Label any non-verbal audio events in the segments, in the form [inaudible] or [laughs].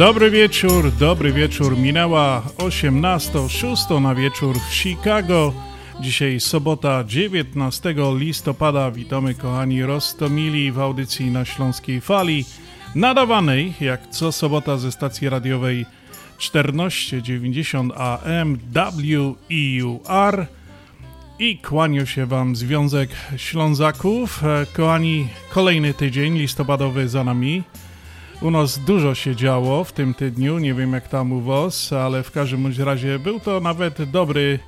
Dobry wieczór, dobry wieczór. Minęła 18.06 na wieczór w Chicago. Dzisiaj sobota 19 listopada. Witamy kochani Rostomili w audycji na Śląskiej Fali. Nadawanej jak co sobota ze stacji radiowej 1490 AM WEUR i kłaniu się Wam Związek Ślązaków. E, kochani, kolejny tydzień listopadowy za nami. U nas dużo się działo w tym tygodniu, nie wiem jak tam u Was, ale w każdym razie był to nawet dobry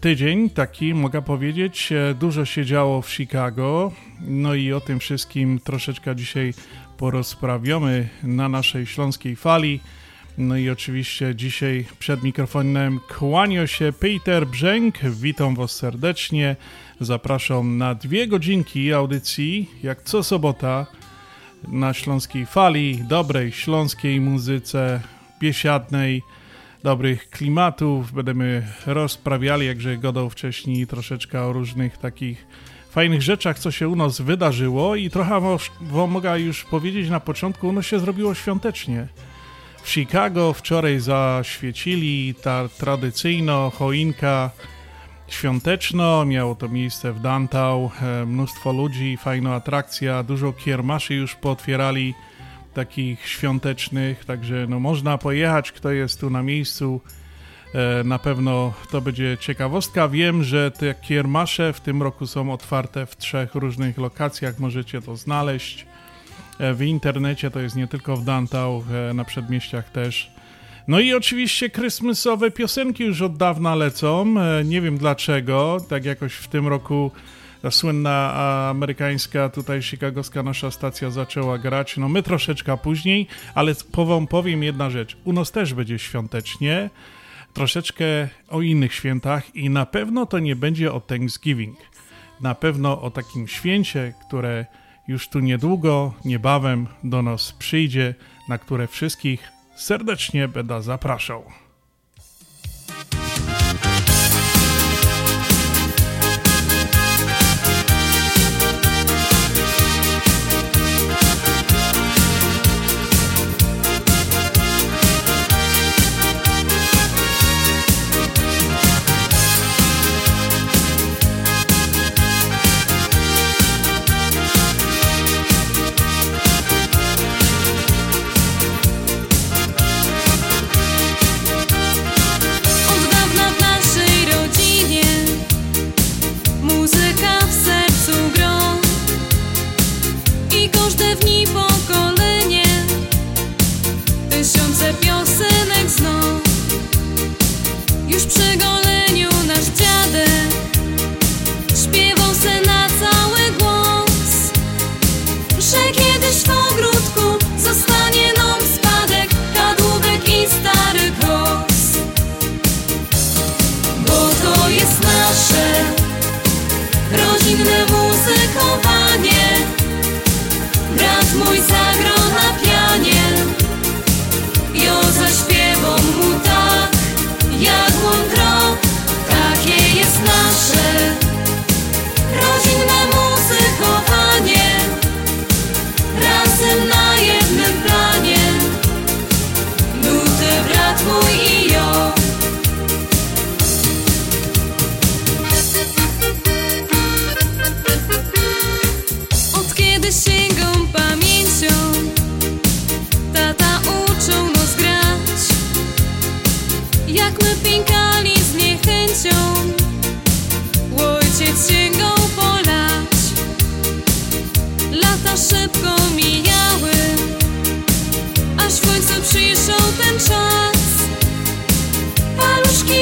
tydzień, taki mogę powiedzieć. E, dużo się działo w Chicago, no i o tym wszystkim troszeczkę dzisiaj porozprawiamy na naszej śląskiej fali. No i oczywiście dzisiaj przed mikrofonem kłania się Peter Brzęk. Witam Was serdecznie. Zapraszam na dwie godzinki audycji, jak co sobota, na śląskiej fali, dobrej śląskiej muzyce, biesiadnej, dobrych klimatów. Będziemy rozprawiali, jakże godał wcześniej, troszeczkę o różnych takich fajnych rzeczach, co się u nas wydarzyło i trochę wam mogę już powiedzieć na początku, ono się zrobiło świątecznie. W Chicago wczoraj zaświecili ta tradycyjna choinka świąteczna. Miało to miejsce w Dantau. E, mnóstwo ludzi, fajna atrakcja, dużo kiermaszy już pootwierali takich świątecznych, także no można pojechać, kto jest tu na miejscu. E, na pewno to będzie ciekawostka. Wiem, że te kiermasze w tym roku są otwarte w trzech różnych lokacjach, możecie to znaleźć. E, w internecie, to jest nie tylko w Dantau, e, na przedmieściach też. No i oczywiście krysmysowe piosenki już od dawna lecą, e, nie wiem dlaczego, tak jakoś w tym roku ta słynna amerykańska, tutaj chicagowska nasza stacja zaczęła grać, no my troszeczkę później, ale powiem, powiem jedna rzecz, u nas też będzie świątecznie, troszeczkę o innych świętach i na pewno to nie będzie o Thanksgiving, na pewno o takim święcie, które już tu niedługo, niebawem do nas przyjdzie, na które wszystkich serdecznie będę zapraszał. Sięgą pamięcią szybko mijały Aż w końcu przyszedł ten czas. Paluszki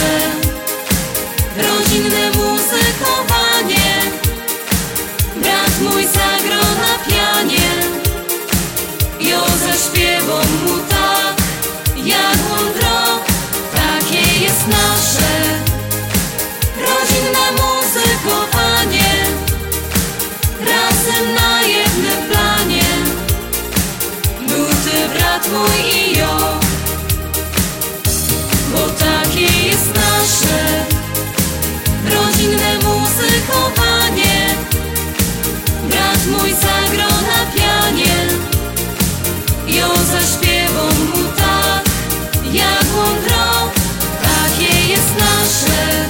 nasze Mój zagro na pianie, ją mu tak, jak. Takie jest nasze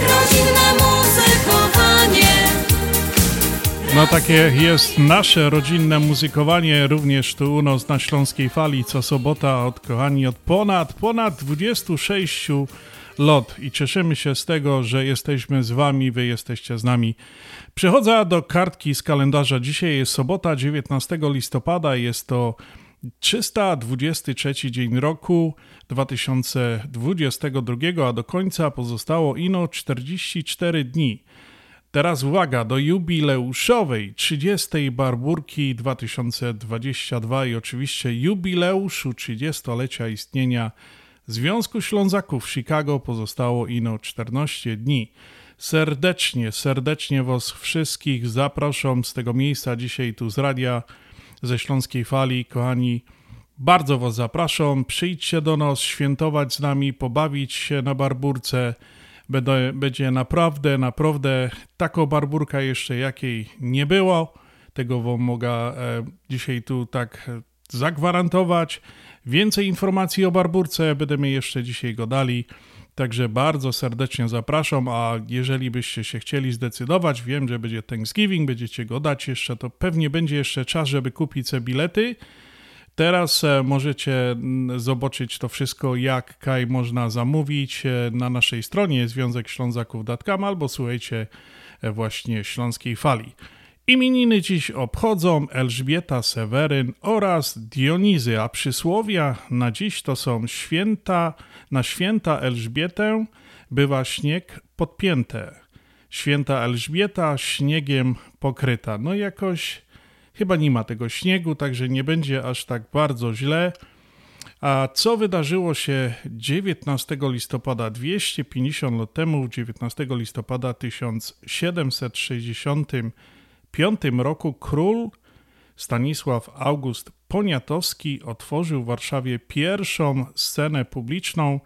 rodzinne muzykowanie. No takie jest nasze rodzinne muzykowanie również tu u nas na Śląskiej Fali co sobota od kochani od ponad, ponad 26 lot i cieszymy się z tego, że jesteśmy z wami, wy jesteście z nami. Przechodzę do kartki z kalendarza. Dzisiaj jest sobota 19 listopada, jest to 323 dzień roku 2022, a do końca pozostało ino 44 dni. Teraz uwaga do jubileuszowej 30. Barburki 2022 i oczywiście jubileuszu 30-lecia istnienia Związku Ślązaków w Chicago pozostało ino 14 dni. Serdecznie, serdecznie Was wszystkich zapraszam z tego miejsca dzisiaj tu z radia ze Śląskiej Fali, kochani. Bardzo Was zapraszam, przyjdźcie do nas, świętować z nami, pobawić się na barburce. Będę, będzie naprawdę, naprawdę taką barburka jeszcze jakiej nie było. Tego Wam mogę e, dzisiaj tu tak zagwarantować. Więcej informacji o barburce będziemy jeszcze dzisiaj go dali. Także bardzo serdecznie zapraszam, a jeżeli byście się chcieli zdecydować, wiem, że będzie Thanksgiving, będziecie go dać jeszcze, to pewnie będzie jeszcze czas, żeby kupić te bilety. Teraz e, możecie mm, zobaczyć to wszystko, jak kaj można zamówić e, na naszej stronie Związek Ślązaków.com albo słuchajcie e, właśnie Śląskiej Fali. Imieniny dziś obchodzą Elżbieta Seweryn oraz Dionizy, a przysłowia na dziś to są święta, na święta Elżbietę bywa śnieg podpięte. Święta Elżbieta śniegiem pokryta. No jakoś chyba nie ma tego śniegu, także nie będzie aż tak bardzo źle. A co wydarzyło się 19 listopada 250 lat temu, 19 listopada 1765 roku król Stanisław August Poniatowski otworzył w Warszawie pierwszą scenę publiczną,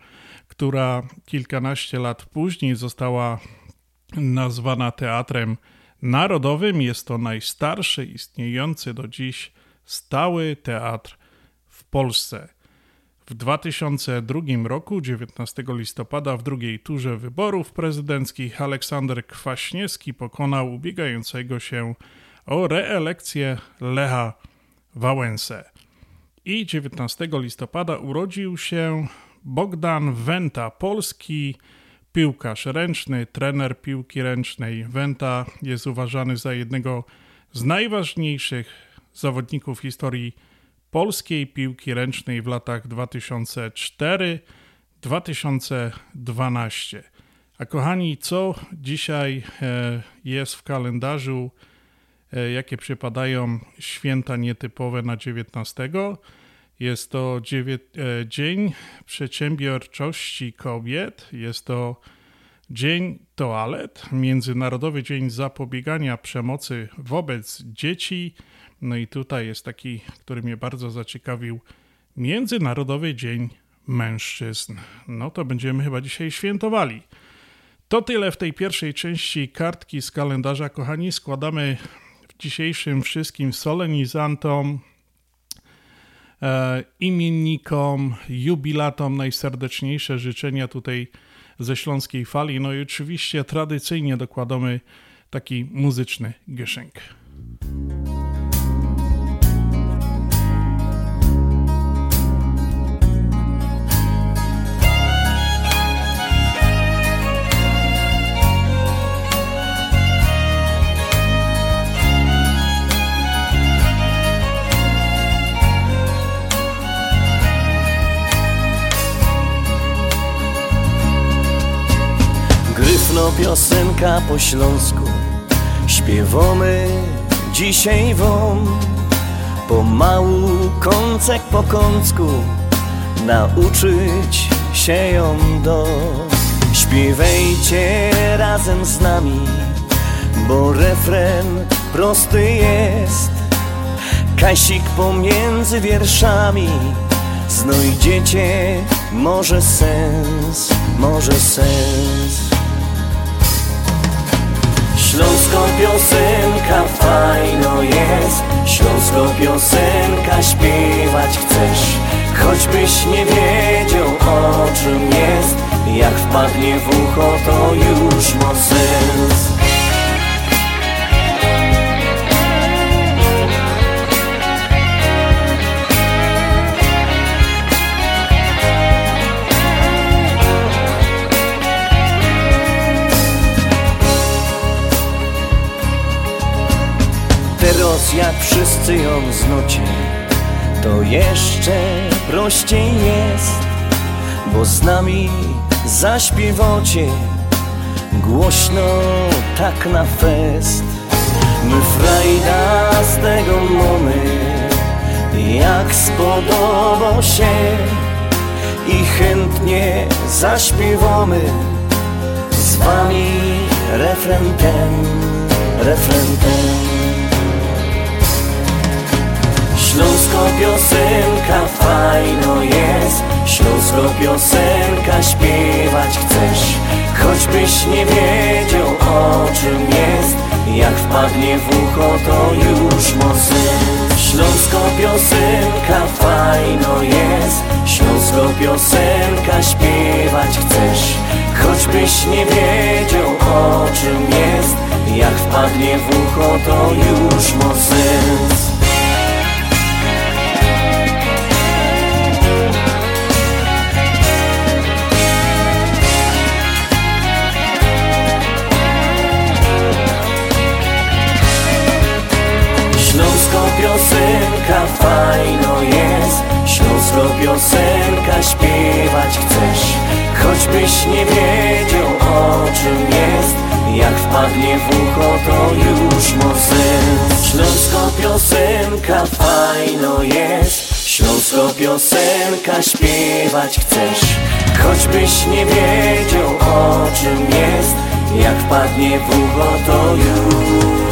która kilkanaście lat później została nazwana Teatrem Narodowym. Jest to najstarszy istniejący do dziś stały teatr w Polsce. W 2002 roku, 19 listopada, w drugiej turze wyborów prezydenckich Aleksander Kwaśniewski pokonał ubiegającego się o reelekcję Lecha Wałęsę. I 19 listopada urodził się Bogdan Wenta, polski piłkarz ręczny, trener piłki ręcznej. Wenta jest uważany za jednego z najważniejszych zawodników historii polskiej piłki ręcznej w latach 2004-2012. A kochani, co dzisiaj e, jest w kalendarzu, e, jakie przypadają święta nietypowe na 19? Jest to e, Dzień Przedsiębiorczości Kobiet, jest to Dzień Toalet, Międzynarodowy Dzień Zapobiegania Przemocy wobec Dzieci. No i tutaj jest taki, który mnie bardzo zaciekawił, Międzynarodowy Dzień Mężczyzn. No to będziemy chyba dzisiaj świętowali. To tyle w tej pierwszej części kartki z kalendarza. Kochani, składamy w dzisiejszym wszystkim solenizantom, e, imiennikom, jubilatom najserdeczniejsze życzenia tutaj ze Śląskiej Fali. No i oczywiście tradycyjnie dokładamy taki muzyczny gieszynk. Piosenka po śląsku. Śpiewamy dzisiaj wam Pomału, kącek po kącku. Nauczyć się ją do. Śpiewajcie razem z nami Bo refren prosty jest. Kasik pomiędzy wierszami. Znajdziecie może sens, może sens Śląsko piosenka fajno jest. Śląsko piosenka śpiewać chcesz. Choćbyś nie wiedział o czym jest. Jak wpadnie w ucho to już ma sens Jak wszyscy ją znocie To jeszcze prościej jest Bo z nami zaśpiewacie Głośno tak na fest. My frajda z tego mamy Jak spodoba się I chętnie zaśpiewamy. Z wami refren ten Śląsko piosenka fajno jest. Śląsko piosenka śpiewać chcesz. Choćbyś nie wiedział o czym jest. Jak wpadnie w ucho to już mocy Śląsko piosenka fajno jest. Śląsko piosenka śpiewać chcesz. Choćbyś nie wiedział o czym jest. Jak wpadnie w ucho to już ma piosenka fajno jest. Śląsko piosenka śpiewać chcesz. Choćbyś nie wiedział o czym jest. Jak wpadnie w ucho to już sens Śląsko piosenka fajno jest. Śląsko piosenka śpiewać chcesz. Choćbyś nie wiedział o czym jest. Jak wpadnie w ucho to już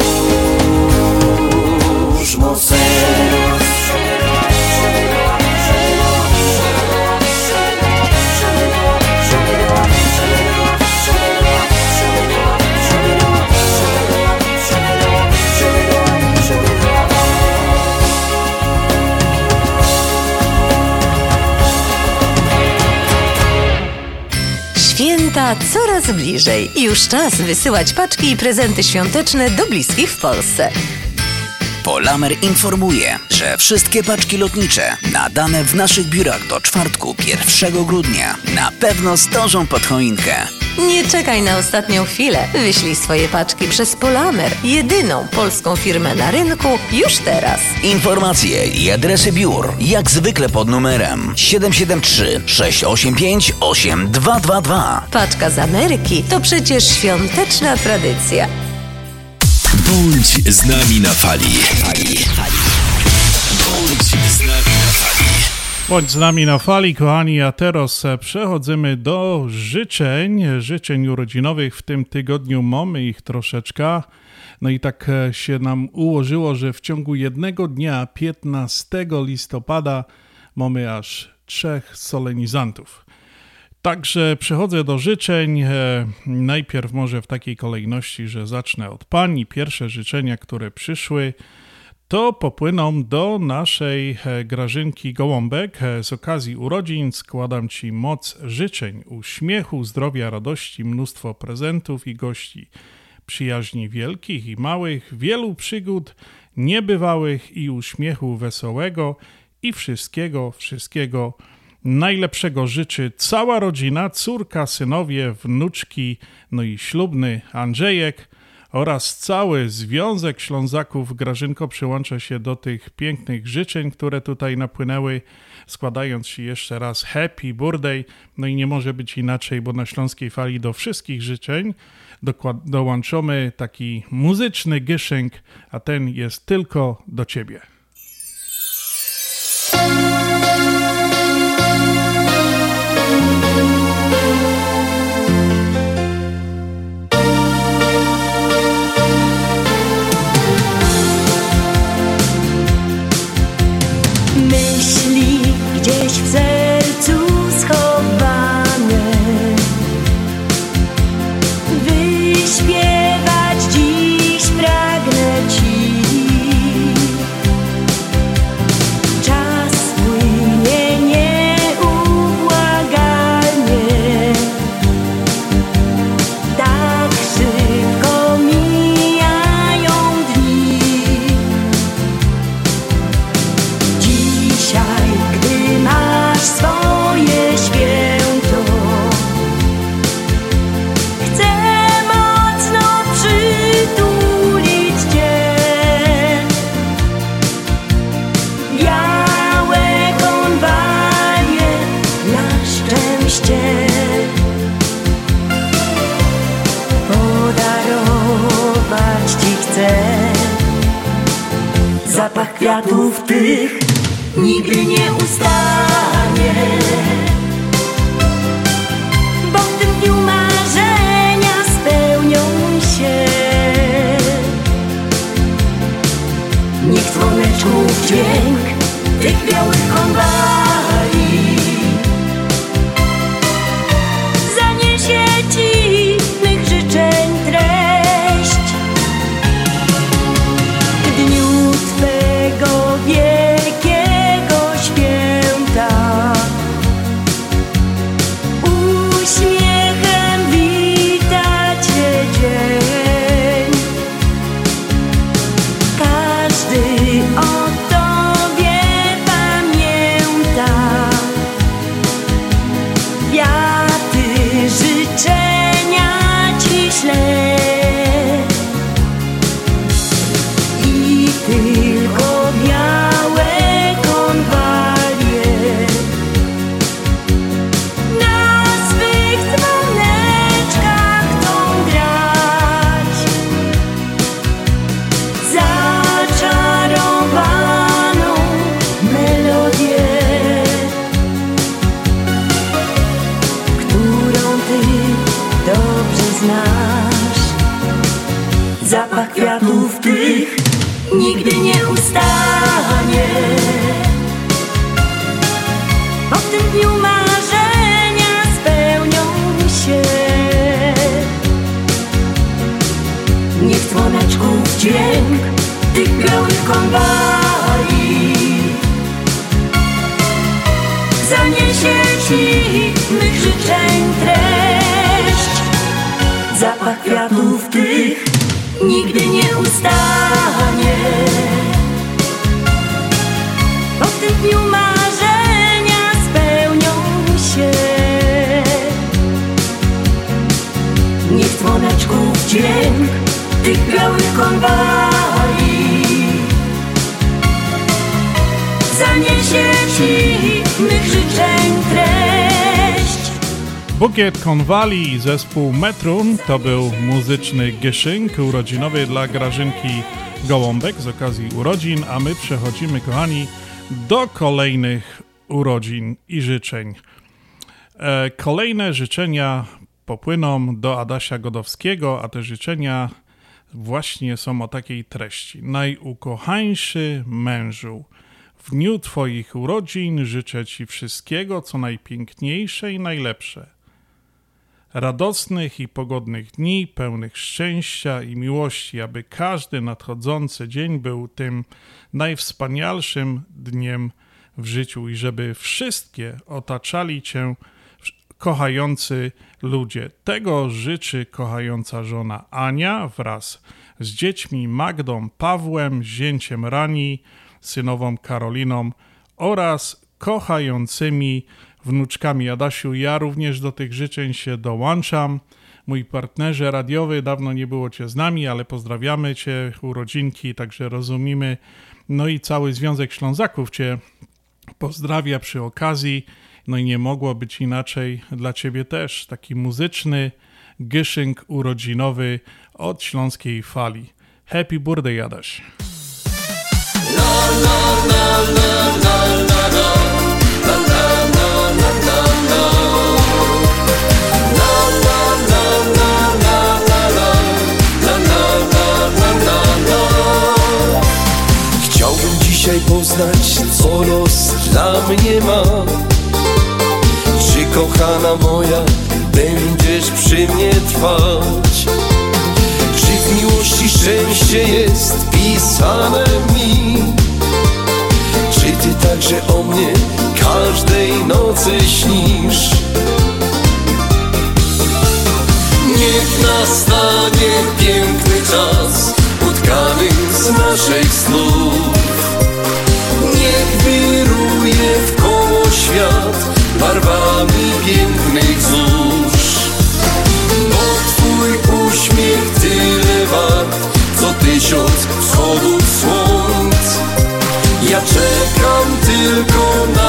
Święta coraz bliżej. Już czas wysyłać paczki i prezenty świąteczne do bliskich w Polsce. Polamer informuje, że wszystkie paczki lotnicze nadane w naszych biurach do czwartku 1 grudnia na pewno zdążą pod choinkę. Nie czekaj na ostatnią chwilę. Wyślij swoje paczki przez Polamer, jedyną polską firmę na rynku, już teraz. Informacje i adresy biur jak zwykle pod numerem 773 685 8222. Paczka z Ameryki to przecież świąteczna tradycja. Bądź z nami na fali. Bądź z nami na fali. Bądź z nami na fali, kochani, a teraz e, przechodzimy do życzeń, życzeń urodzinowych. W tym tygodniu mamy ich troszeczkę. No i tak e, się nam ułożyło, że w ciągu jednego dnia, 15 listopada, mamy aż trzech solenizantów. Także przechodzę do życzeń. E, Najpierw może w takiej kolejności, że zacznę od pani. Pierwsze życzenia, które przyszły, to popłyną do naszej e, Grażynki Gołąbek. E, Z okazji urodzin składam Ci moc życzeń, uśmiechu, zdrowia, radości, mnóstwo prezentów i gości, przyjaźni wielkich i małych, wielu przygód niebywałych i uśmiechu wesołego i wszystkiego, wszystkiego najlepszego życzy cała rodzina, córka, synowie, wnuczki, no i ślubny Andrzejek oraz cały Związek Ślązaków. Grażynko przyłącza się do tych pięknych życzeń, które tutaj napłynęły, składając Ci jeszcze raz happy birthday. No i nie może być inaczej, bo na Śląskiej Fali do wszystkich życzeń dołączamy taki muzyczny gyszynk, a ten jest tylko do ciebie. Kwiatów tych nigdy nie ustanie. Bo w tym dniu marzenia spełnią się. Niech dzwoneczków dźwięk tych białych konwali Konwali i zespół Metrun to był muzyczny gyszynk urodzinowy dla Grażynki Gołąbek z okazji urodzin, a my przechodzimy, kochani, do kolejnych urodzin i życzeń. E, kolejne życzenia popłyną do Adasia Godowskiego, a te życzenia właśnie są o takiej treści. Najukochańszy mężu, w dniu Twoich urodzin życzę Ci wszystkiego, co najpiękniejsze i najlepsze. Radosnych i pogodnych dni, pełnych szczęścia i miłości, aby każdy nadchodzący dzień był tym najwspanialszym dniem w życiu i żeby wszystkie otaczali Cię kochający ludzie. Tego życzy kochająca żona Ania wraz z dziećmi Magdą, Pawłem, zięciem Rani, synową Karoliną oraz kochającymi wnuczkami Adasiu. Ja również do tych życzeń się dołączam. Mój partnerze radiowy, dawno nie było Cię z nami, ale pozdrawiamy Cię, urodzinki, także rozumiemy. No i cały Związek Ślązaków Cię pozdrawia przy okazji. No i nie mogło być inaczej dla Ciebie też. Taki muzyczny gyszynk urodzinowy od Śląskiej Fali. Happy birthday, Adaś. Dzisiaj poznać, co los dla mnie ma. Czy kochana moja, będziesz przy mnie trwać? Czy w miłości szczęście jest pisane mi? Czy ty także o mnie każdej nocy śnisz? Niech nastanie piękny czas utkany z naszych snów. Pięknych zórz. Bo twój uśmiech tyle wart, co tysiąc wschodów słońc. Ja czekam tylko na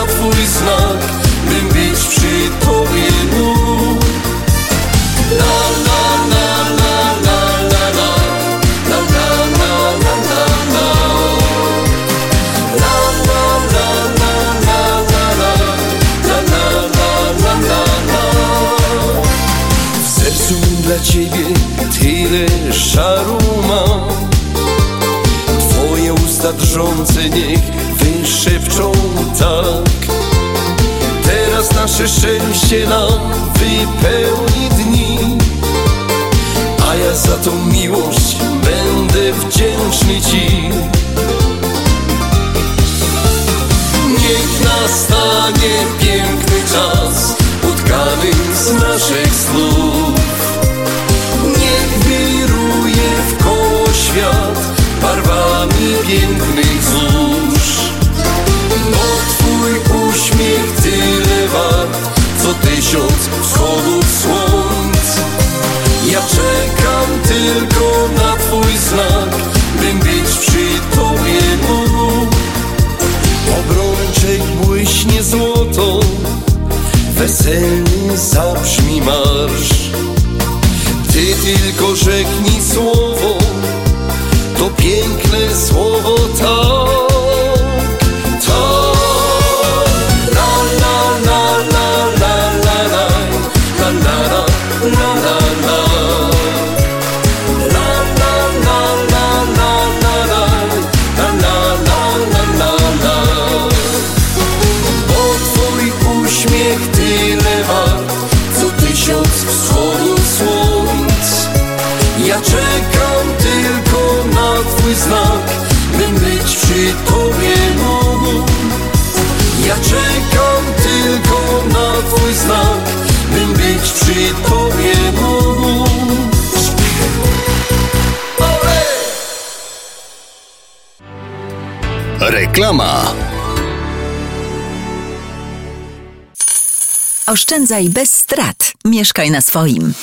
Oszczędzaj bez strat. Mieszkaj na swoim.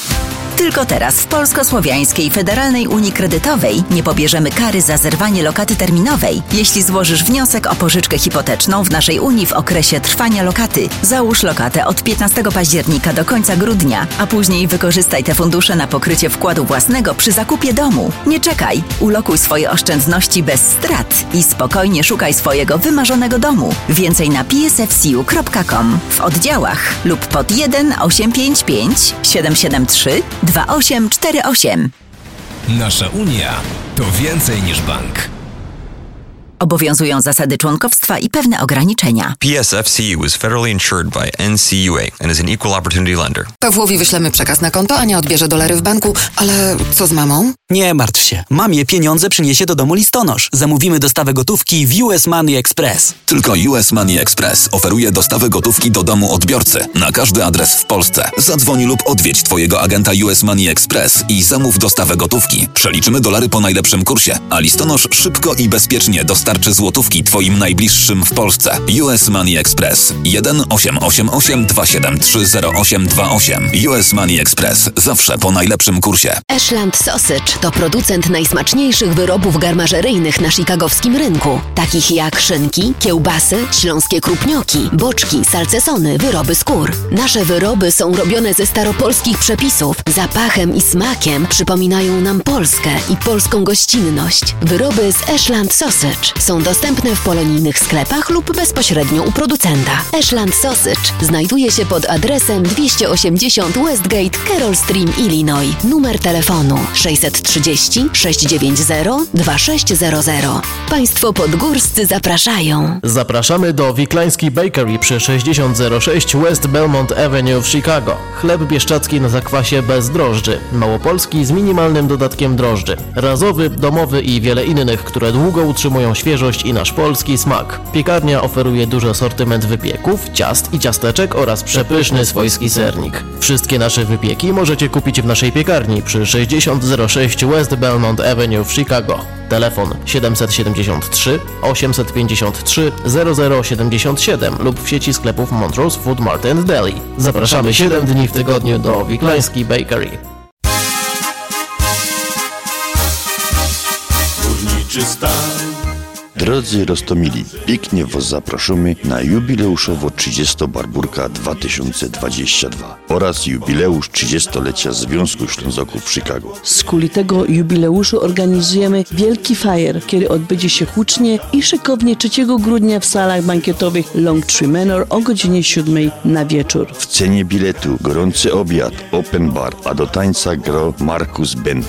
Tylko teraz w Polsko-Słowiańskiej Federalnej Unii Kredytowej nie pobierzemy kary za zerwanie lokaty terminowej, jeśli złożysz wniosek o pożyczkę hipoteczną w naszej Unii w okresie trwania lokaty. Załóż lokatę od 15 października do końca grudnia, a później wykorzystaj te fundusze na pokrycie wkładu własnego przy zakupie domu. Nie czekaj, ulokuj swoje oszczędności bez strat i spokojnie szukaj swojego wymarzonego domu. Więcej na psfcu.com w oddziałach lub pod 1 855 773 2848. Nasza Unia to więcej niż bank. Obowiązują zasady członkowstwa i pewne ograniczenia. PSFCU is federally insured by NCUA and is an equal opportunity lender. Pawłowi wyślemy przekaz na konto, Ania odbierze dolary w banku, ale co z mamą? Nie martw się. Mamie pieniądze przyniesie do domu listonosz. Zamówimy dostawę gotówki w US Money Express. Tylko US Money Express oferuje dostawę gotówki do domu odbiorcy na każdy adres w Polsce. Zadzwoń lub odwiedź Twojego agenta US Money Express i zamów dostawę gotówki. Przeliczymy dolary po najlepszym kursie, a listonosz szybko i bezpiecznie dostarczy dostarczy złotówki Twoim najbliższym w Polsce. US Money Express 1 888 273 0828. US Money Express. Zawsze po najlepszym kursie. Ashland Sausage to producent najsmaczniejszych wyrobów garmażeryjnych na chicagowskim rynku, takich jak szynki, kiełbasy, śląskie krupnioki, boczki, salcesony, wyroby skór. Nasze wyroby są robione ze staropolskich przepisów. Zapachem i smakiem przypominają nam Polskę i polską gościnność. Wyroby z Ashland Sausage są dostępne w polonijnych sklepach lub bezpośrednio u producenta. Ashland Sausage znajduje się pod adresem 280 Westgate, Carroll Stream, Illinois. Numer telefonu 630 690 2600. Państwo podgórscy zapraszają. Zapraszamy do Wiklański Bakery przy 6006 West Belmont Avenue w Chicago. Chleb bieszczacki na zakwasie bez drożdży. Małopolski z minimalnym dodatkiem drożdży. Razowy, domowy i wiele innych, które długo utrzymują świeżość i nasz polski smak. Piekarnia oferuje duży asortyment wypieków, ciast i ciasteczek oraz przepyszny swojski sernik. Wszystkie nasze wypieki możecie kupić w naszej piekarni przy 6006 West Belmont Avenue w Chicago. Telefon 773 853 0077 lub w sieci sklepów Montrose Food Mart and Deli. Zapraszamy 7 dni w tygodniu do Wiklański Bakery. Górniczy stan Drodzy Rostomili, pięknie Was zapraszamy na jubileuszowo 30 Barburka 2022 oraz jubileusz 30-lecia Związku Ślązaków w Chicago. Z kuli tego jubileuszu organizujemy wielki fajer, który odbędzie się hucznie i szykownie 3 grudnia w salach bankietowych Longtree Manor o godzinie 7 na wieczór. W cenie biletu gorący obiad, open bar, a do tańca gro Markus Bent.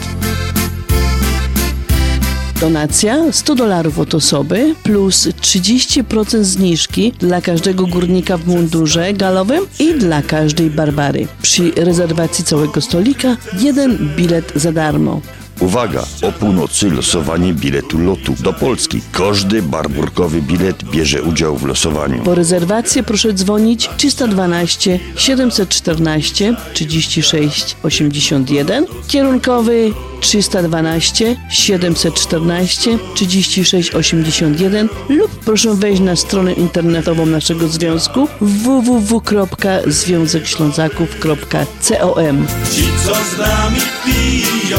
Donacja 100 dolarów od osoby plus 30% zniżki dla każdego górnika w mundurze galowym i dla każdej Barbary. Przy rezerwacji całego stolika jeden bilet za darmo. Uwaga! O północy losowanie biletu lotu do Polski. Każdy barburkowy bilet bierze udział w losowaniu. Po rezerwację proszę dzwonić 312 714 36 81, kierunkowy 312 714 36 81 lub proszę wejść na stronę internetową naszego związku www.związekślązaków.com Ci co z nami piją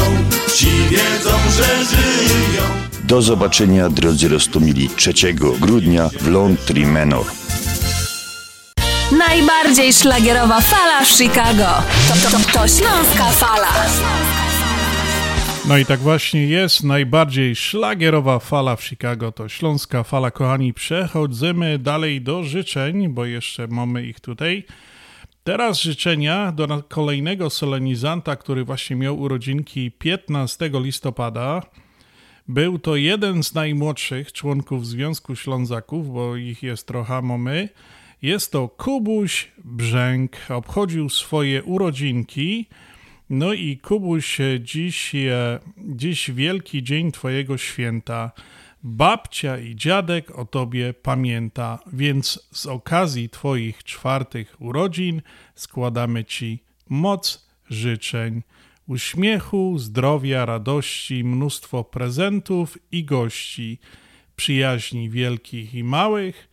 Ci wiedzą, że żyją Do zobaczenia drodzy Rostomili 3 grudnia w Longtree Manor. Najbardziej szlagierowa fala w Chicago. To, to, to Śląska Fala. No i tak właśnie jest. Najbardziej szlagierowa fala w Chicago to Śląska Fala. Kochani, przechodzimy dalej do życzeń, bo jeszcze mamy ich tutaj. Teraz życzenia do kolejnego solenizanta, który właśnie miał urodzinki 15 listopada. Był to jeden z najmłodszych członków Związku Ślązaków, bo ich jest trochę mamy. Jest to Kubuś Brzęk. Obchodził swoje urodzinki. No i Kubuś, dziś, e, dziś wielki dzień Twojego święta. Babcia i dziadek o Tobie pamięta, więc z okazji Twoich czwartych urodzin składamy Ci moc życzeń, uśmiechu, zdrowia, radości, mnóstwo prezentów i gości, przyjaźni wielkich i małych,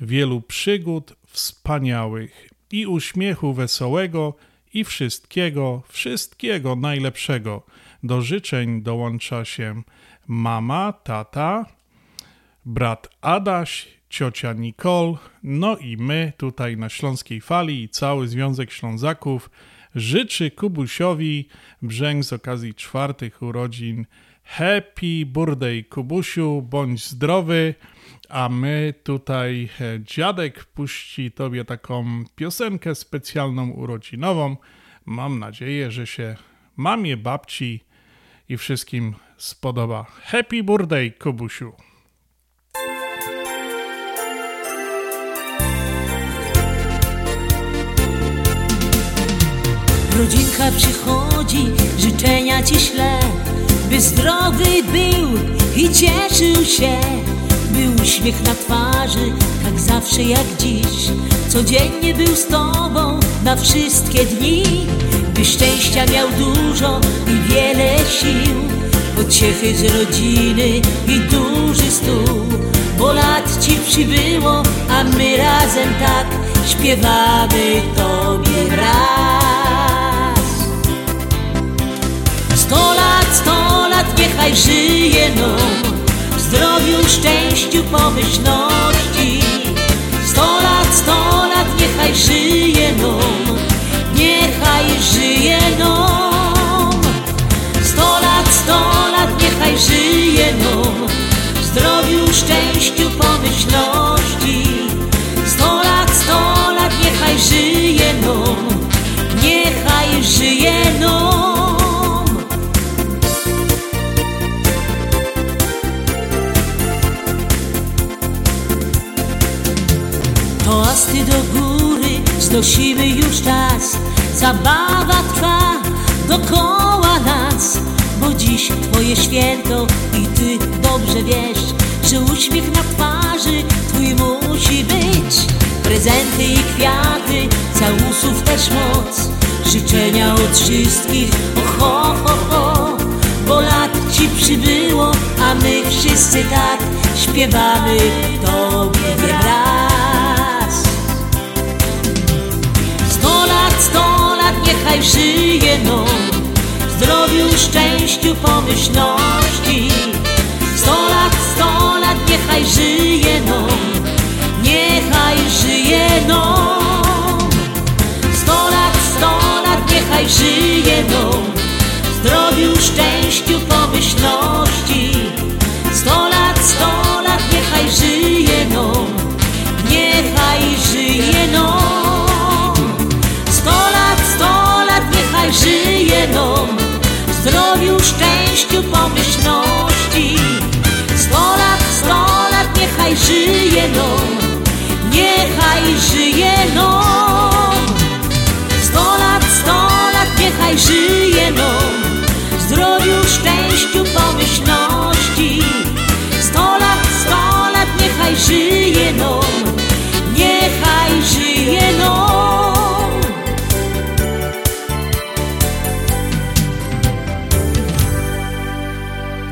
wielu przygód wspaniałych i uśmiechu wesołego i wszystkiego, wszystkiego najlepszego. Do życzeń dołącza się mama, tata, brat Adaś, ciocia Nicole, no i my tutaj na Śląskiej Fali i cały Związek Ślązaków życzy Kubusiowi Brzęk z okazji czwartych urodzin. Happy birthday Kubusiu, bądź zdrowy, a my tutaj e, dziadek puści tobie taką piosenkę specjalną urodzinową. Mam nadzieję, że się mamie, babci i wszystkim spodoba. Happy birthday Kubusiu. Rodzinka przychodzi, życzenia ci śle, by zdrowy był i cieszył się, by uśmiech na twarzy, tak zawsze jak dziś, codziennie był z tobą na wszystkie dni, by szczęścia miał dużo i wiele sił, pociechy z rodziny i duży stół. Bo lat ci przybyło, a my razem tak śpiewamy Tobie raz. Sto lat, sto lat, niechaj żyje nam w zdrowiu, szczęściu, pomyślności. Sto lat, sto lat, niechaj żyje nam, niechaj żyje nam. Sto lat, sto lat, niechaj żyje nam w zdrowiu, szczęściu, pomyślności. Sto lat, sto lat, niechaj żyje nam, niechaj żyje nam. Toasty do góry znosimy już czas Zabawa trwa dokoła nas Bo dziś twoje święto i ty dobrze wiesz Że uśmiech na twarzy twój musi być. Prezenty i kwiaty, całusów też moc. Życzenia od wszystkich, o ho, ho, Bo lat ci przybyło, a my wszyscy tak Śpiewamy tobie raz Sto lat, sto niechaj żyje no zdrowiu, szczęściu, pomyślności. Sto lat, sto lat, niechaj żyje no Niechaj żyje no Sto lat, sto lat, niechaj żyje no zdrowiu, szczęściu, pomyślności szczęściu, pomyślności. Sto lat, sto lat, niechaj żyje nam Niechaj żyje nam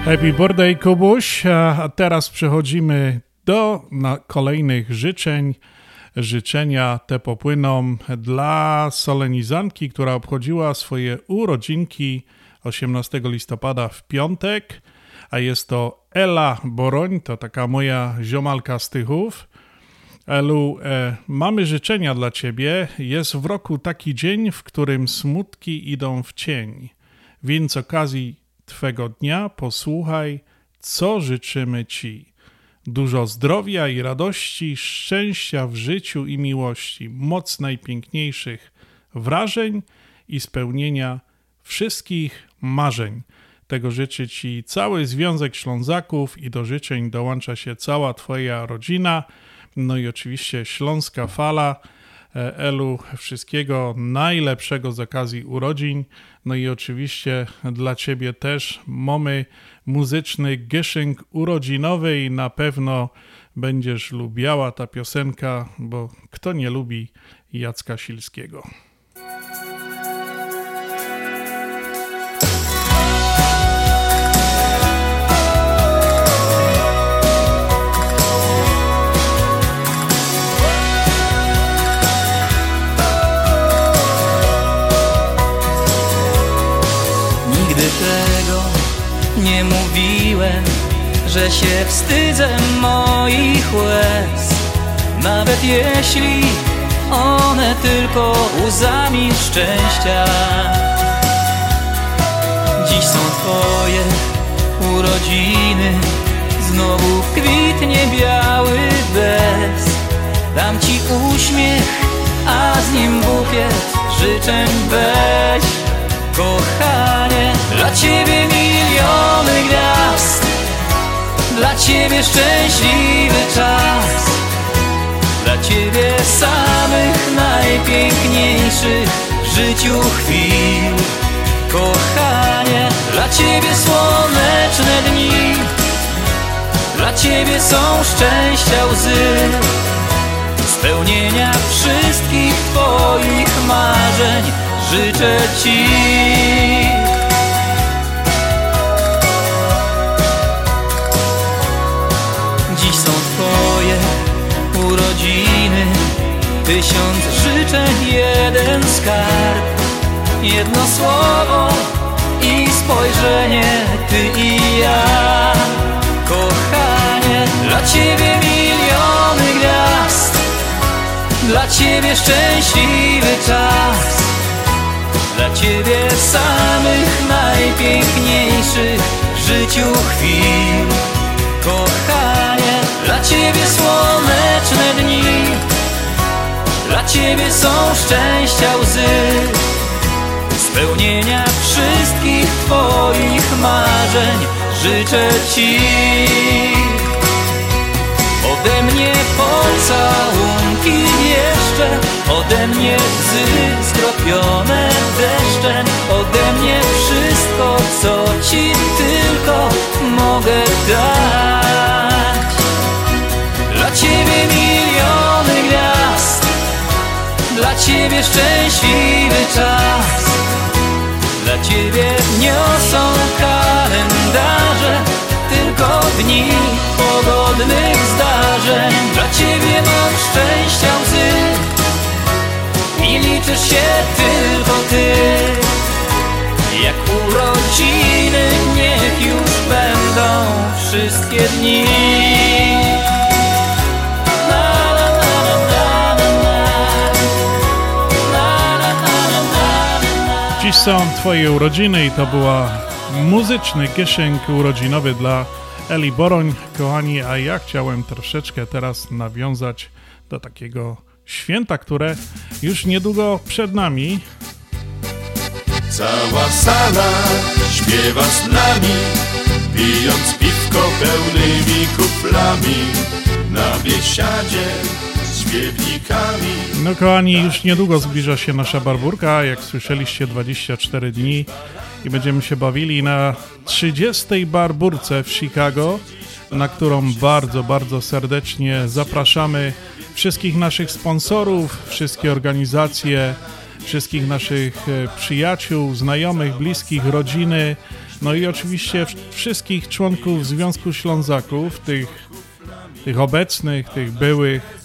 Happy birthday, Kubuś. A teraz przechodzimy do kolejnych życzeń. Życzenia te popłyną dla solenizanki, która obchodziła swoje urodzinki 18 listopada w piątek, a jest to Ela Boroń, to taka moja ziomalka z Tychów. Elu, e, mamy życzenia dla Ciebie. Jest w roku taki dzień, w którym smutki idą w cień. Więc okazji Twego dnia posłuchaj, co życzymy Ci. Dużo zdrowia i radości, szczęścia w życiu i miłości, moc najpiękniejszych wrażeń i spełnienia wszystkich marzeń. Tego życzy Ci cały Związek Ślązaków i do życzeń dołącza się cała Twoja rodzina. No i oczywiście Śląska Fala. E, Elu, wszystkiego najlepszego z okazji urodzin. No i oczywiście dla Ciebie też mamy muzyczny gieszynk urodzinowy i na pewno będziesz lubiała ta piosenka, bo kto nie lubi Jacka Silskiego. Nie mówiłem, że się wstydzę moich łez. Nawet jeśli one tylko łzami szczęścia. Dziś są twoje urodziny, znowu kwitnie biały bez. Dam ci uśmiech, a z nim bukiet życzeń weź. Kochanie, dla ciebie miliony gwiazd Dla ciebie szczęśliwy czas Dla ciebie samych najpiękniejszych w życiu chwil. Kochanie, dla ciebie słoneczne dni Dla ciebie są szczęścia łzy Spełnienia wszystkich twoich marzeń życzę Ci. Dziś są Twoje urodziny. Tysiąc życzeń, jeden skarb Jedno słowo i spojrzenie Ty i ja. Kochanie, dla Ciebie miliony gwiazd Dla Ciebie szczęśliwy czas. Dla Ciebie samych najpiękniejszych w życiu chwil. Kochanie, dla Ciebie słoneczne dni. Dla Ciebie są szczęścia łzy. Spełnienia wszystkich Twoich marzeń życzę Ci Ode mnie pocałunki jeszcze Ode mnie łzy skropione deszczem Ode mnie wszystko, co Ci tylko mogę dać. Dla Ciebie miliony gwiazd Dla Ciebie szczęśliwy czas. Dla Ciebie niosą kalendarze Tylko dni pogodnych zdarzeń Dla Ciebie mam szczęścia łzy I liczysz się tylko Ty Jak urodziny niech już będą wszystkie dni Dziś są Twoje urodziny i to była muzyczny kieszeń urodzinowy dla Eli Boroń. Kochani, a ja chciałem troszeczkę teraz nawiązać do takiego święta, które już niedługo przed nami. Cała sala śpiewa z nami, pijąc piwko pełnymi kuflami na biesiadzie. No kochani, już niedługo zbliża się nasza barburka, jak słyszeliście 24 dni i będziemy się bawili na 30. barburce w Chicago, na którą bardzo, bardzo serdecznie zapraszamy wszystkich naszych sponsorów, wszystkie organizacje, wszystkich naszych e, przyjaciół, znajomych, bliskich, rodziny, no i oczywiście wszystkich członków Związku Ślązaków, tych, tych obecnych, tych byłych,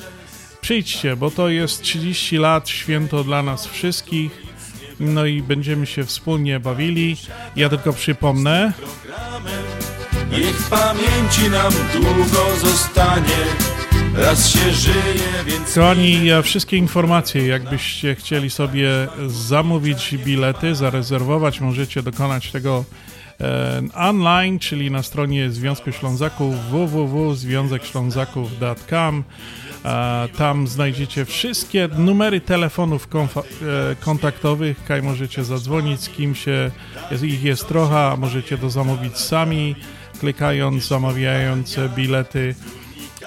Przyjdźcie, bo to jest 30 lat, święto dla nas wszystkich. No i będziemy się wspólnie bawili. Ja tylko przypomnę. Niech w pamięci nam długo zostanie. Raz się żyje, więc. Kochani, wszystkie informacje, jakbyście chcieli sobie zamówić bilety, zarezerwować, możecie dokonać tego e, online, czyli na stronie Związku Ślązaków www.związekślązaków.com. Tam znajdziecie wszystkie numery telefonów e, kontaktowych, kaj możecie zadzwonić z kim się, ich jest trochę, a możecie to zamówić sami, klikając, zamawiając bilety.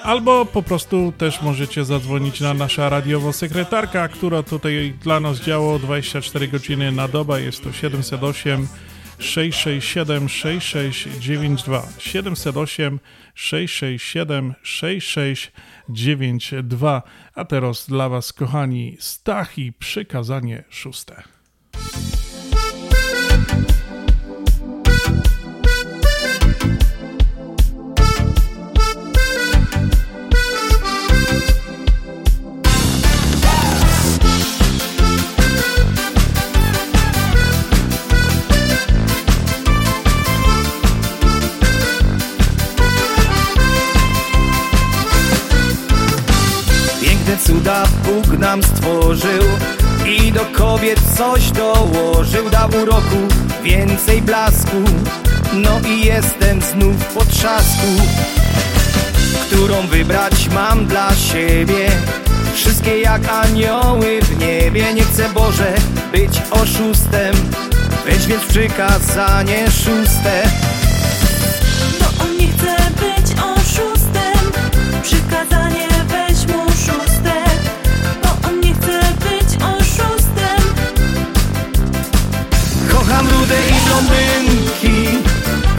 Albo po prostu też możecie zadzwonić na nasza radiowo sekretarka, która tutaj dla nas działa 24 godziny na dobę. Jest to 708 667 6692 708 667 6692 A teraz dla Was, kochani, Stach i przykazanie szóste. Cuda Bóg nam stworzył i do kobiet coś dołożył. Dał uroku więcej blasku No i jestem znów po trzasku Którą wybrać mam dla siebie. Wszystkie jak anioły w niebie Nie chcę Boże być oszustem Weź więc przykazanie szóste blondynki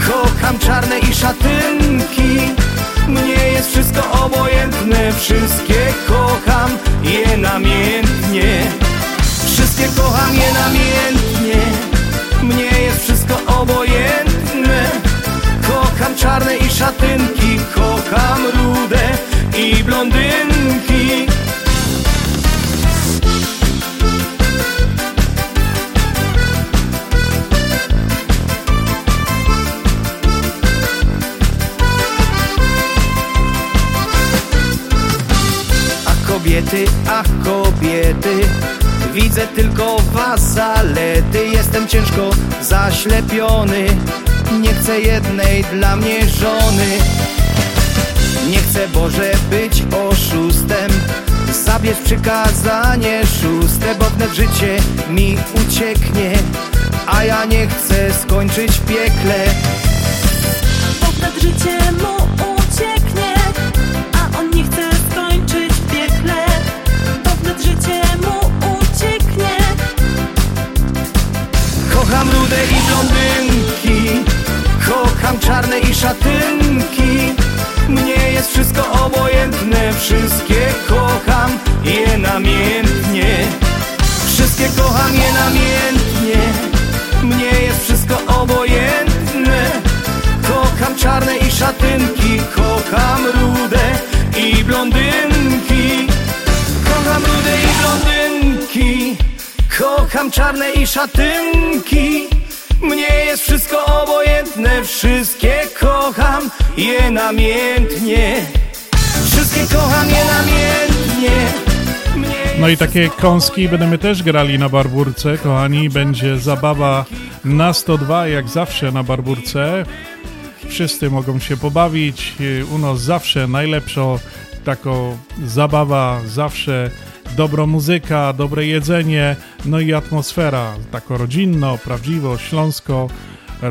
Kocham czarne i szatynki. Mnie jest wszystko obojętne. Wszystkie kocham je namiętnie Wszystkie kocham je namiętnie Mnie jest wszystko obojętne. Kocham czarne i szatynki. Kocham rude i blondynki kobiety, ach kobiety. Widzę tylko was zalety Jestem ciężko zaślepiony. Nie chcę jednej dla mnie żony. Nie chcę Boże być oszustem. Zabierz przykazanie szóste Bo wnet życie mi ucieknie A ja nie chcę skończyć w piekle. Bo wnet życie mu Kocham rude i blondynki. Kocham czarne i szatynki. Mnie jest wszystko obojętne. Wszystkie kocham je namiętnie Wszystkie kocham je namiętnie Mnie jest wszystko obojętne. Kocham czarne i szatynki. Kocham rude i blondynki. Kocham rude i blondynki Kocham czarne i szatynki Mnie jest wszystko obojętne Wszystkie kocham je namiętnie Wszystkie kocham je namiętnie No i takie kąski będziemy też grali na barburce, kochani. Będzie zabawa na 102, jak zawsze na barburce. Wszyscy mogą się pobawić. U nas zawsze najlepsza taka zabawa, zawsze dobra muzyka, dobre jedzenie, no i atmosfera, tako rodzinno, prawdziwo, śląsko. E,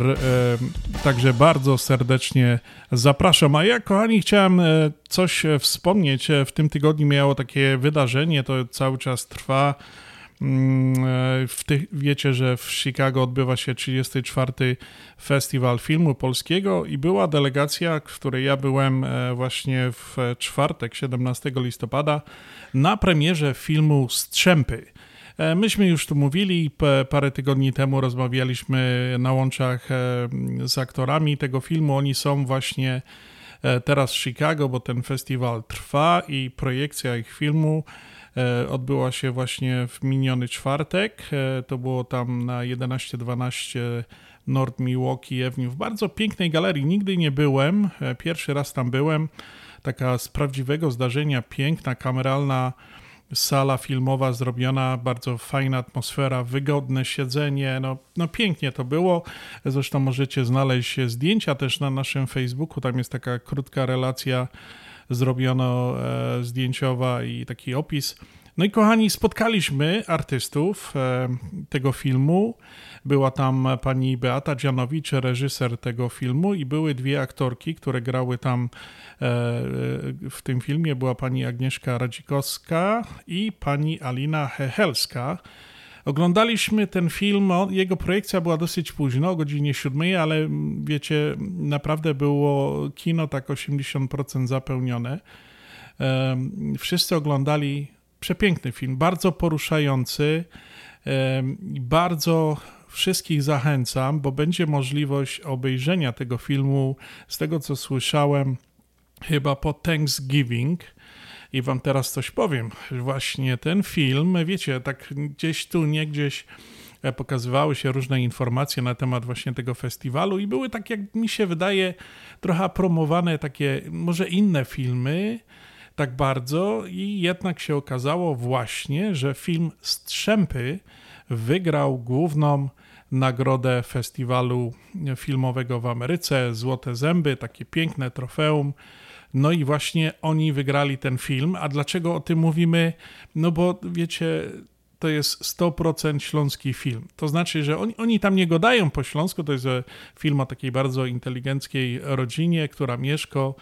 także bardzo serdecznie zapraszam. A ja, kochani, chciałem e, coś e, wspomnieć. W tym tygodniu miało takie wydarzenie, to cały czas trwa. Mm, e, W tych, wiecie, że w Chicago odbywa się 34. Festiwal Filmu Polskiego i była delegacja, w której ja byłem e, właśnie w czwartek, 17 listopada, na premierze filmu Strzępy. E, Myśmy już tu mówili, parę tygodni temu rozmawialiśmy na łączach z aktorami tego filmu. Oni są właśnie teraz w Chicago, bo ten festiwal trwa i projekcja ich filmu odbyła się właśnie w miniony czwartek. E, To było tam na 1112 North Milwaukee Avenue w bardzo pięknej galerii. Nigdy nie byłem, e, pierwszy raz tam byłem. Taka z prawdziwego zdarzenia, piękna, kameralna sala filmowa zrobiona, bardzo fajna atmosfera, wygodne siedzenie, no, no pięknie to było. Zresztą możecie znaleźć zdjęcia też na naszym Facebooku, tam jest taka krótka relacja zrobiona e, zdjęciowa i taki opis. No i kochani, spotkaliśmy artystów e, tego filmu. Była tam pani Beata Dzianowicz, reżyser tego filmu i były dwie aktorki, które grały tam e, w tym filmie. Była pani Agnieszka Radzikowska i pani Alina Hechelska. Oglądaliśmy ten film, jego projekcja była dosyć późno, o godzinie 7, ale mm, wiecie, naprawdę było kino tak 80% zapełnione. Wszyscy oglądali przepiękny film, bardzo poruszający i bardzo wszystkich zachęcam, bo będzie możliwość obejrzenia tego filmu, z tego co słyszałem, chyba po Thanksgiving. I wam teraz coś powiem. Właśnie ten film, wiecie, tak gdzieś tu, nie gdzieś e, pokazywały się różne informacje na temat właśnie tego festiwalu i były tak, jak mi się wydaje, trochę promowane takie może inne filmy, tak bardzo i jednak się okazało właśnie, że film Strzępy wygrał główną nagrodę festiwalu filmowego w Ameryce, Złote Zęby, takie piękne trofeum. No i właśnie oni wygrali ten film. A dlaczego o tym mówimy? No bo wiecie, to jest 100% śląski film. To znaczy, że oni, oni tam nie gadają po śląsku, to jest e, film o takiej bardzo inteligenckiej rodzinie, która mieszka e,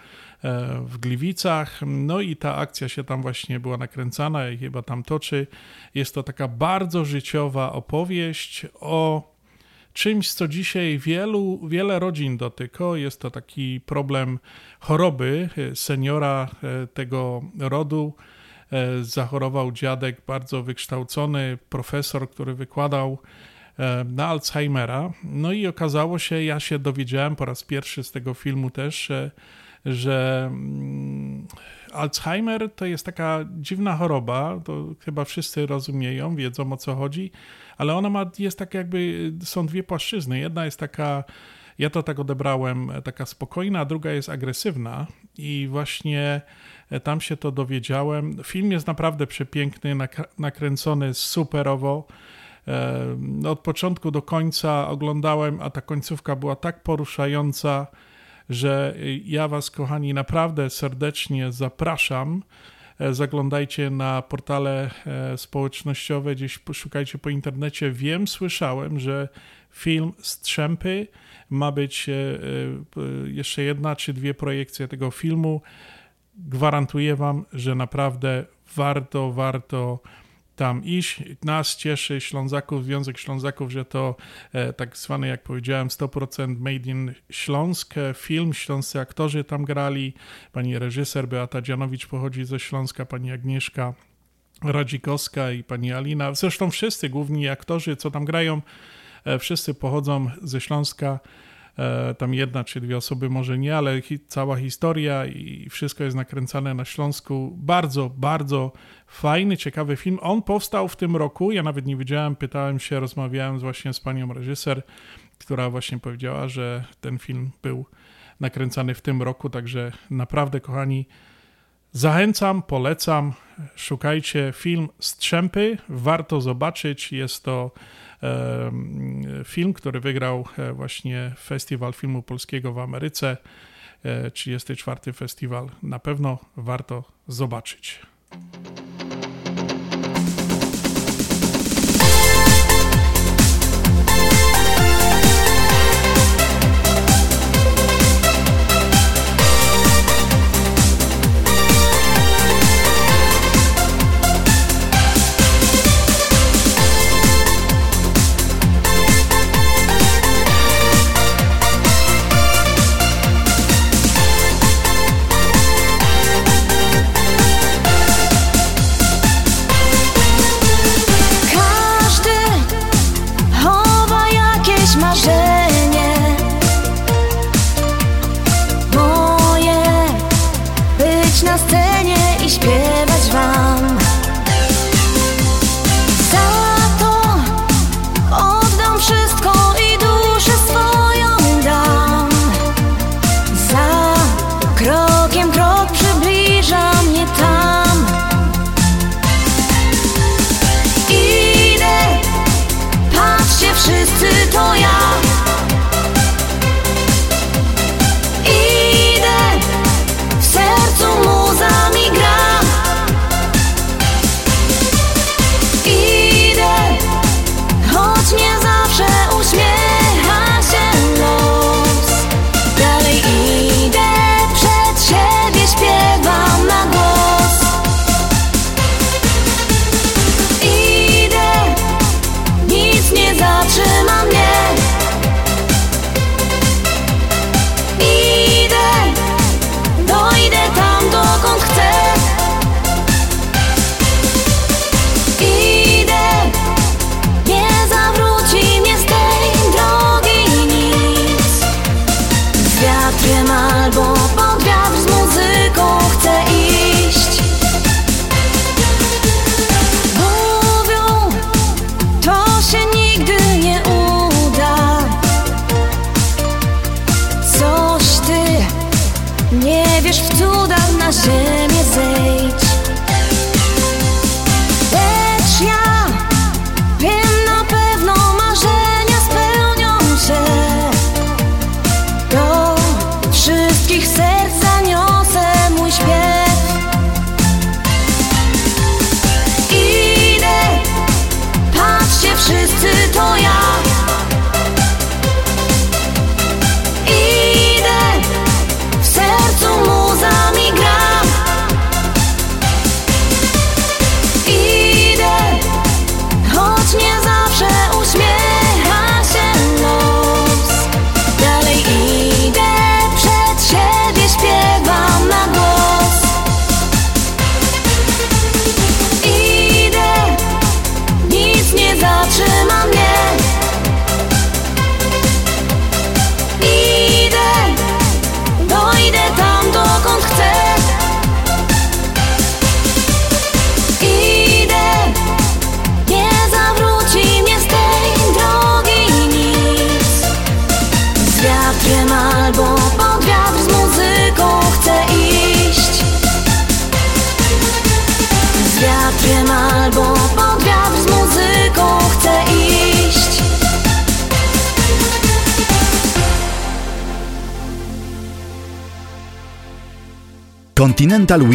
w Gliwicach. No i ta akcja się tam właśnie była nakręcana i chyba tam toczy. Jest to taka bardzo życiowa opowieść o czymś, co dzisiaj wielu, wiele rodzin dotyka. Jest to taki problem choroby seniora e, tego rodu. E, Zachorował dziadek bardzo wykształcony, profesor, który wykładał e, na Alzheimera. No i okazało się, ja się dowiedziałem po raz pierwszy z tego filmu też, że, że mm, Alzheimer to jest taka dziwna choroba, to chyba wszyscy rozumieją, wiedzą o co chodzi, ale ona ma, jest tak jakby, są dwie płaszczyzny. Jedna jest taka, ja to tak odebrałem, taka spokojna, a druga jest agresywna i właśnie e, tam się to dowiedziałem. Film jest naprawdę przepiękny, nakręcony superowo. E, od początku do końca oglądałem, a ta końcówka była tak poruszająca, że ja Was, kochani, naprawdę serdecznie zapraszam. E, zaglądajcie na portale społecznościowe, gdzieś szukajcie po internecie. Wiem, słyszałem, że film Strzępy ma być jeszcze jedna czy dwie projekcje tego filmu. Gwarantuję Wam, że naprawdę warto, warto tam iść. Nas cieszy Ślązaków, Związek Ślązaków, że to e, tak zwany, jak powiedziałem, 100% made in Śląsk. E, film, śląscy aktorzy tam grali. Pani reżyser Beata Dzianowicz pochodzi ze Śląska, pani Agnieszka Radzikowska i pani Alina. Zresztą wszyscy główni aktorzy, co tam grają, e, wszyscy pochodzą ze Śląska. E, tam jedna czy dwie osoby może nie, ale cała historia i wszystko jest nakręcane na Śląsku. Bardzo, bardzo fajny, ciekawy film. On powstał w tym roku, ja nawet nie wiedziałem, pytałem się, rozmawiałem właśnie z panią reżyser, która właśnie powiedziała, że ten film był nakręcany w tym roku, także naprawdę kochani, Zachęcam, polecam, szukajcie film Strzępy, warto zobaczyć. Jest to film, który wygrał e, właśnie Festiwal Filmu Polskiego w Ameryce, 34. E, festiwal. Na pewno warto zobaczyć. Continental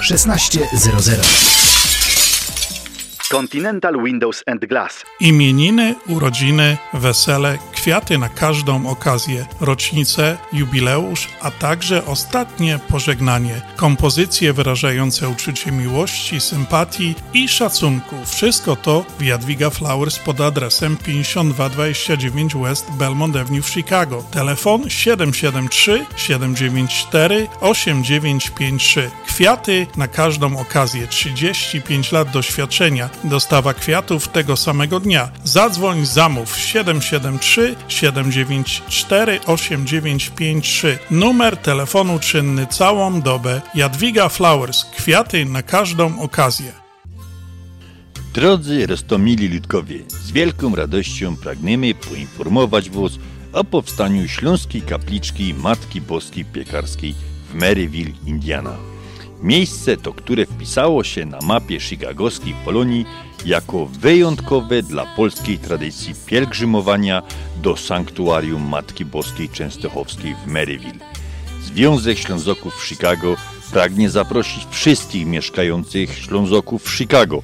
1600. Continental Windows and Glass. Imieniny, urodziny, wesele, kwiaty na każdą okazję, rocznicę, jubileusz, a także ostatnie pożegnanie. Kompozycje wyrażające uczucie miłości, sympatii i szacunku. Wszystko to w Jadwiga Flowers pod adresem 5229 West Belmont Avenue w Chicago. Telefon 773 794 8953. Kwiaty na każdą okazję. 35 lat doświadczenia. Dostawa kwiatów tego samego dnia. Zadzwoń, zamów 773 794 8953. Numer telefonu czynny całą dobę. Jadwiga Flowers. Kwiaty na każdą okazję. Drodzy Rostomili Ludkowie, z wielką radością pragniemy poinformować Was o powstaniu Śląskiej Kapliczki Matki Boskiej Piekarskiej w Maryville, Indiana. Miejsce to, które wpisało się na mapie chicagowskiej Polonii jako wyjątkowe dla polskiej tradycji pielgrzymowania do sanktuarium Matki Boskiej Częstochowskiej w Maryville. Związek Ślązoków w Chicago pragnie zaprosić wszystkich mieszkających Ślązoków w Chicago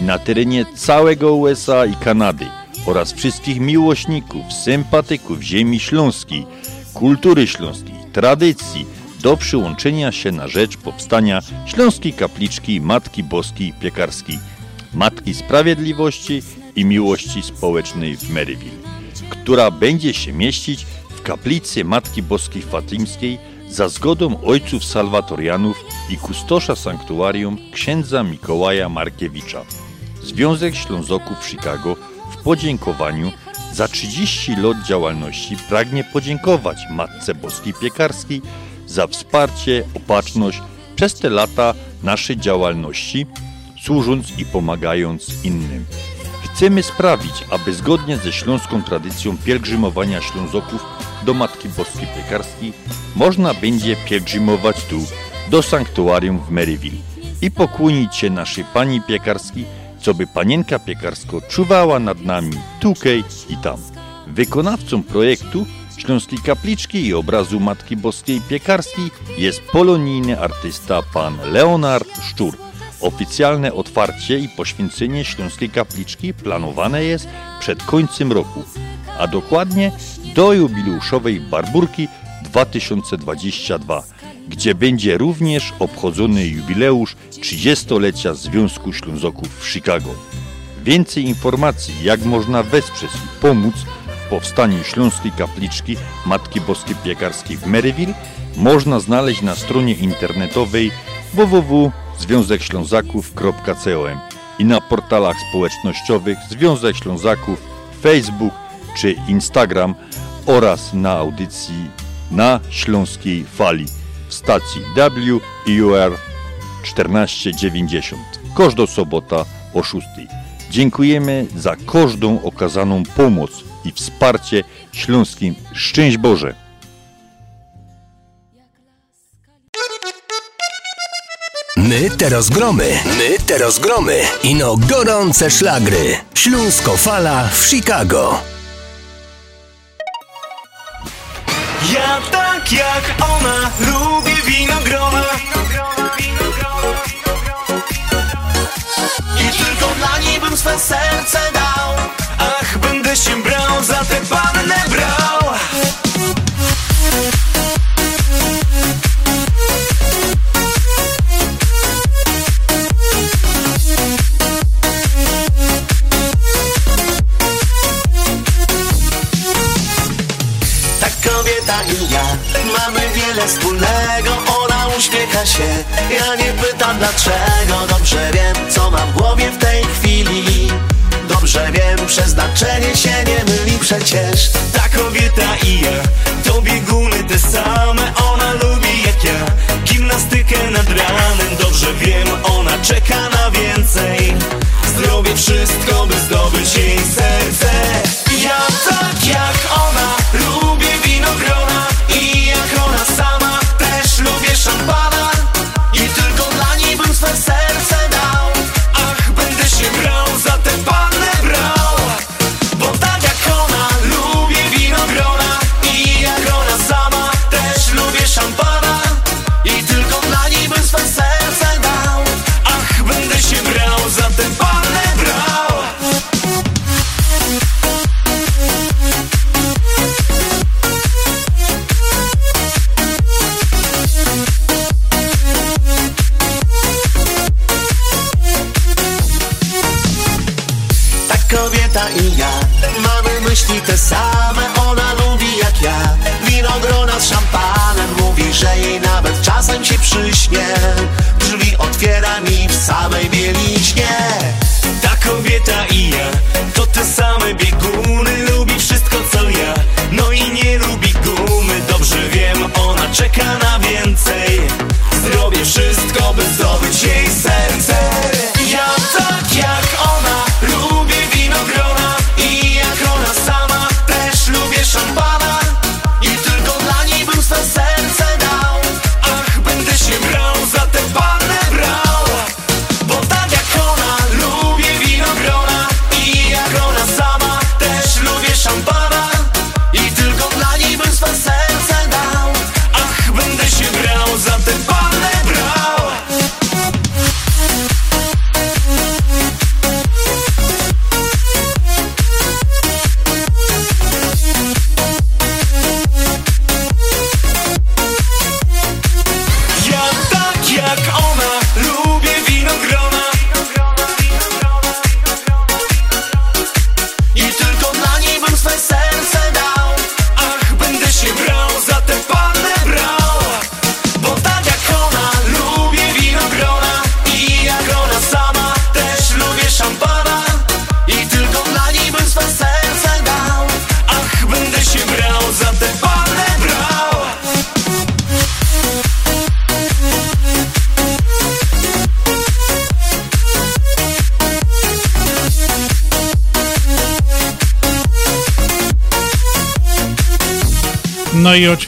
i na terenie całego USA i Kanady oraz wszystkich miłośników, sympatyków ziemi śląskiej, kultury śląskiej, tradycji, do przyłączenia się na rzecz powstania Śląskiej Kapliczki Matki Boskiej Piekarskiej, Matki Sprawiedliwości i Miłości Społecznej w Maryville, która będzie się mieścić w kaplicy Matki Boskiej Fatimskiej za zgodą ojców salwatorianów i kustosza sanktuarium księdza Mikołaja Markiewicza. Związek Ślązoków Chicago w podziękowaniu za 30 lat działalności pragnie podziękować Matce Boskiej Piekarskiej za wsparcie, opatrzność przez te lata naszej działalności, służąc i pomagając innym. Chcemy sprawić, aby zgodnie ze śląską tradycją pielgrzymowania Ślązoków do Matki Boskiej Piekarskiej można będzie pielgrzymować tu, do sanktuarium w Maryville i pokłonić się naszej Pani Piekarskiej, co by Panienka Piekarsko czuwała nad nami tukej i tam. Wykonawcą projektu Śląskiej Kapliczki i obrazu Matki Boskiej Piekarskiej jest polonijny artysta pan Leonard Szczur. Oficjalne otwarcie i poświęcenie Śląskiej Kapliczki planowane jest przed końcem roku, a dokładnie do jubileuszowej Barburki 2022, gdzie będzie również obchodzony jubileusz 30-lecia Związku Ślązoków w Chicago. Więcej informacji, jak można wesprzeć i pomóc powstaniu Śląskiej Kapliczki Matki Boskiej Piekarskiej w Maryville, można znaleźć na stronie internetowej www.związekślązaków.com i na portalach społecznościowych Związek Ślązaków, Facebook czy Instagram oraz na audycji na Śląskiej Fali w stacji WIUR 1490. Każda sobota o 6. Dziękujemy za każdą okazaną pomoc i wsparcie śląskim. Szczęść Boże! My teraz gromy, my teraz gromy. Ino gorące szlagry. Śląsko Fala w Chicago. Ja tak jak ona lubię winogrona I tylko dla niej bym swe serce dał będę się brał za tę pannę brał. Tak kobieta mamy wiele wspólnego. Ona uśmiecha się, ja nie pytam dlaczego. Dobrze wiem, co mam w głowie w tej chwili Dobrze wiem, przeznaczenie się nie myli przecież. Ta kobieta i ja, to bieguny te same Ona lubi jak ja, gimnastykę nad ranem kwiatki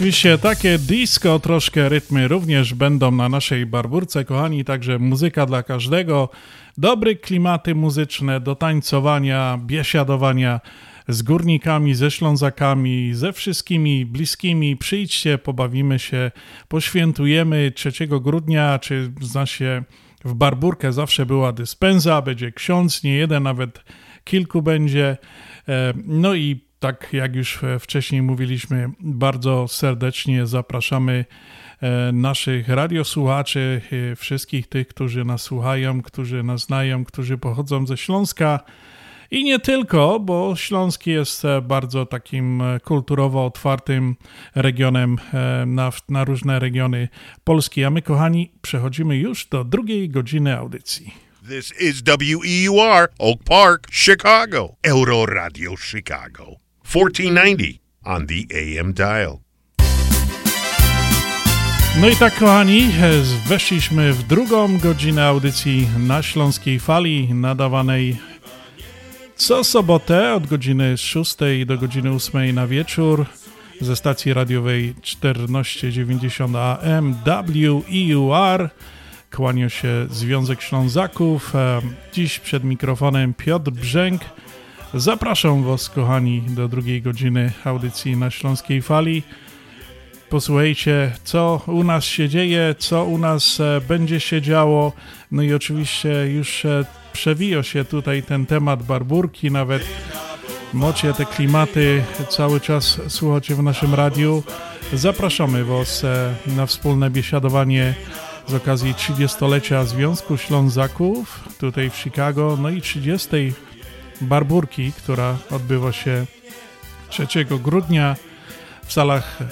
oczywiście takie disco, troszkę rytmy również będą na naszej barburce, kochani, także muzyka dla każdego, dobre klimaty muzyczne do tańcowania, biesiadowania z górnikami, ze ślązakami, ze wszystkimi bliskimi. Przyjdźcie, pobawimy się, poświętujemy 3 grudnia, czy zna się w barburkę zawsze była dyspensa, będzie ksiądz, nie jeden, nawet kilku będzie. E, No i tak jak już e, wcześniej mówiliśmy, bardzo serdecznie zapraszamy e, naszych radiosłuchaczy, e, wszystkich tych, którzy nas słuchają, którzy nas znają, którzy pochodzą ze Śląska. I nie tylko, bo Śląsk jest bardzo takim kulturowo otwartym regionem na, na różne regiony Polski. A my, kochani, przechodzimy już do drugiej godziny audycji. This is WEUR, Oak Park, Chicago. Euro Radio Chicago. 1490 on the AM dial. No i tak, kochani, weszliśmy w drugą godzinę audycji na Śląskiej Fali, nadawanej co sobotę od godziny 6 do godziny 8 na wieczór ze stacji radiowej 1490 AM WEUR. Kłania się Związek Ślązaków. Dziś przed mikrofonem Piotr Brzęk. Zapraszam Was, kochani, do drugiej godziny audycji na Śląskiej Fali. Posłuchajcie, co u nas się dzieje, co u nas e, będzie się działo. No i oczywiście już e, przewija się tutaj ten temat barburki, nawet mocie te klimaty cały czas słuchacie w naszym radiu. Zapraszamy Was e, na wspólne biesiadowanie z okazji 30-lecia Związku Ślązaków tutaj w Chicago, no i 30. barburki, która odbywa się 3 grudnia w salach e,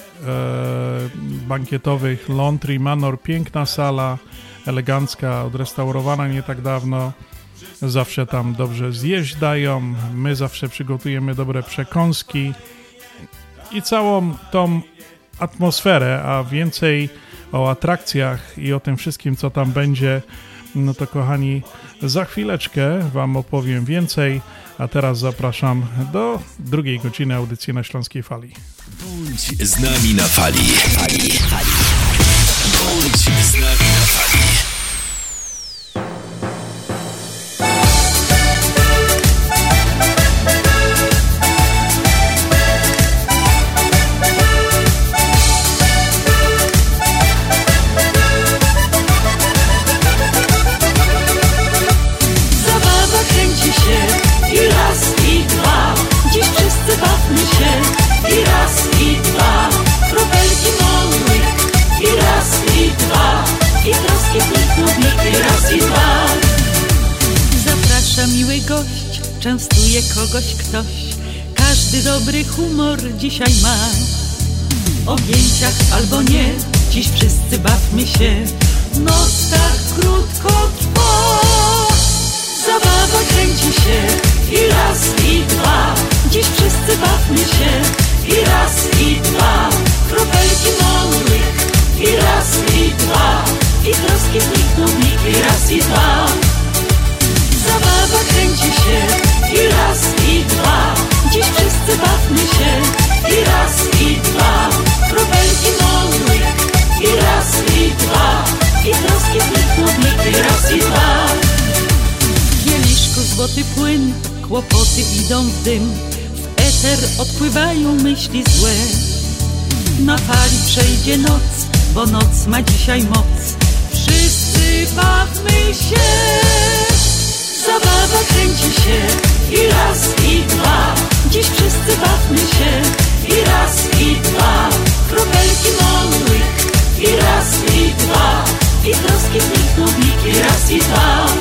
bankietowych Laundry Manor. Piękna sala, elegancka, odrestaurowana nie tak dawno. Zawsze tam dobrze zjeść dają. My zawsze przygotujemy dobre przekąski i całą tą atmosferę, a więcej o atrakcjach i o tym wszystkim, co tam będzie, no to kochani, za chwileczkę Wam opowiem więcej, a teraz zapraszam do drugiej godziny audycji na Śląskiej Fali. Bądź z nami na fali. fali, fali. Bądź z nami na fali. Kogoś ktoś. Każdy dobry humor dzisiaj ma. Objęciach albo nie Dziś wszyscy bawmy się. Noc tak krótko trwa. Zabawa kręci się I raz i dwa. Dziś wszyscy bawmy się I raz i dwa. Kropelki małych I raz i dwa. I troski znikną w I raz i dwa. Zabawa kręci się I raz i dwa. Dziś wszyscy bawmy się. I raz i dwa. Kropelki małych I raz i dwa. I troski w I raz i dwa. W kieliszku złoty płyn Kłopoty idą w dym. W eter odpływają myśli złe. Na fali przejdzie noc Bo noc ma dzisiaj moc. Wszyscy bawmy się Zabawa kręci się i raz i dwa. Dziś wszyscy bawmy się i raz i dwa. Kropelki małych i raz i dwa. I troski znikną i raz i dwa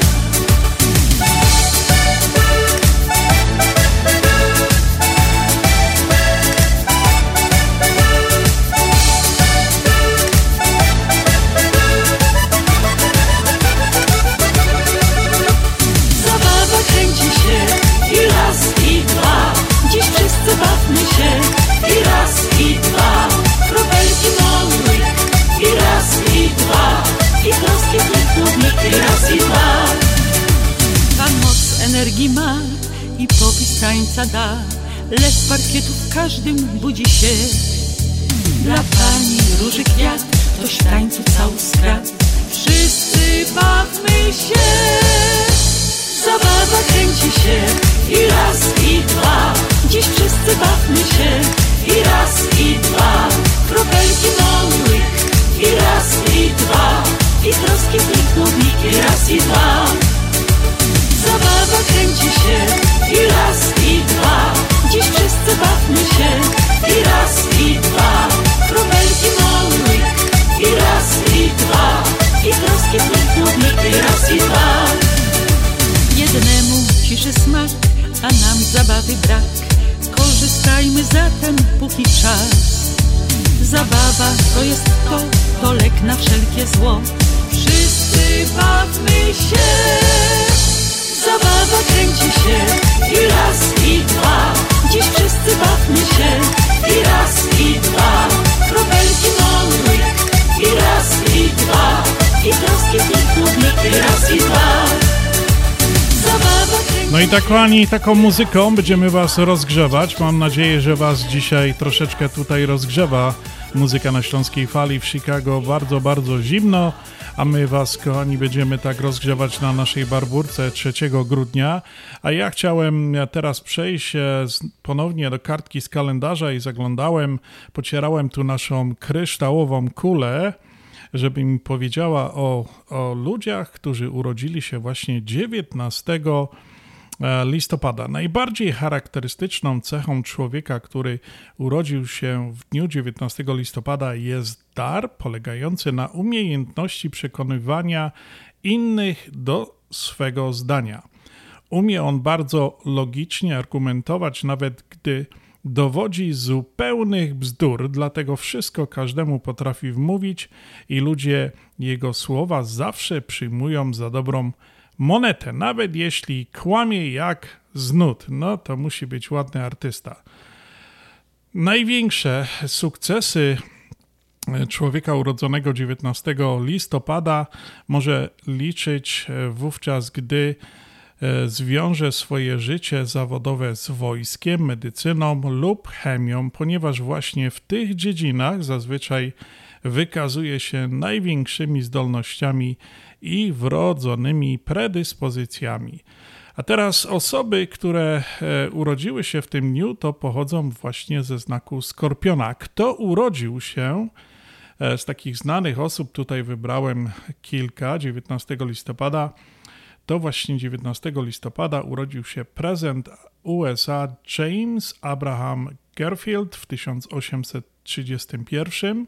energii ma i popis tańca da. Z parkietu w każdym budzi się. Dla pani róży kwiat w tańcu cały skradł Wszyscy bawmy się. Zabawa kręci się. I raz i dwa. Dziś wszyscy bawmy się. I raz i dwa. Kropelki małych i raz i dwa. I troski znikną i raz i dwa Zabawa kręci się i raz i dwa. Dziś wszyscy bawmy się i raz i dwa. Kropelki małych i raz i dwa. I troski nich i raz i dwa. Jednemu ciszy smak, a nam zabawy brak. Korzystajmy zatem póki czas. Zabawa to jest to, to lek na wszelkie zło. Wszyscy bawmy się Zabawa kręci się i raz i dwa. Dziś wszyscy bawmy się i raz i dwa. Kropelki małych i raz i dwa. I troski nich i raz i dwa. No i tak, kochani, taką muzyką będziemy Was rozgrzewać. Mam nadzieję, że Was dzisiaj troszeczkę tutaj rozgrzewa muzyka na Śląskiej Fali w Chicago. Bardzo, bardzo zimno, a my Was, kochani, będziemy tak rozgrzewać na naszej barburce 3 grudnia. A ja chciałem teraz przejść e, ponownie do kartki z kalendarza i zaglądałem, pocierałem tu naszą kryształową kulę żeby mi powiedziała o, o ludziach, którzy urodzili się właśnie 19 e, listopada. Najbardziej charakterystyczną cechą człowieka, który urodził się w dniu 19 listopada jest dar polegający na umiejętności przekonywania innych do swego zdania. Umie on bardzo logicznie argumentować, nawet gdy dowodzi zupełnych bzdur, dlatego wszystko każdemu potrafi wmówić i ludzie jego słowa zawsze przyjmują za dobrą monetę, nawet jeśli kłamie jak znud. No to musi być ładny artysta. Największe sukcesy człowieka urodzonego 19 listopada może liczyć wówczas, gdy e, zwiąże swoje życie zawodowe z wojskiem, medycyną lub chemią, ponieważ właśnie w tych dziedzinach zazwyczaj wykazuje się największymi zdolnościami i wrodzonymi predyspozycjami. A teraz osoby, które e, urodziły się w tym dniu, to pochodzą właśnie ze znaku skorpiona. Kto urodził się e, z takich znanych osób, tutaj wybrałem kilka, 19 listopada, to właśnie 19 listopada urodził się prezydent USA James Abraham Garfield w 1831,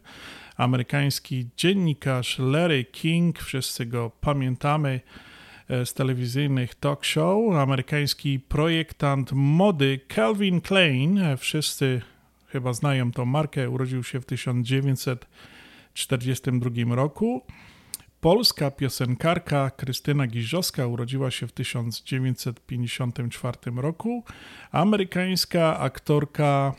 amerykański dziennikarz Larry King, wszyscy go pamiętamy, e, z telewizyjnych talk show. Amerykański projektant mody Calvin Klein. E, wszyscy chyba znają tą markę. Urodził się w 1942 roku. Polska piosenkarka Krystyna Giżowska urodziła się w 1954 roku. Amerykańska aktorka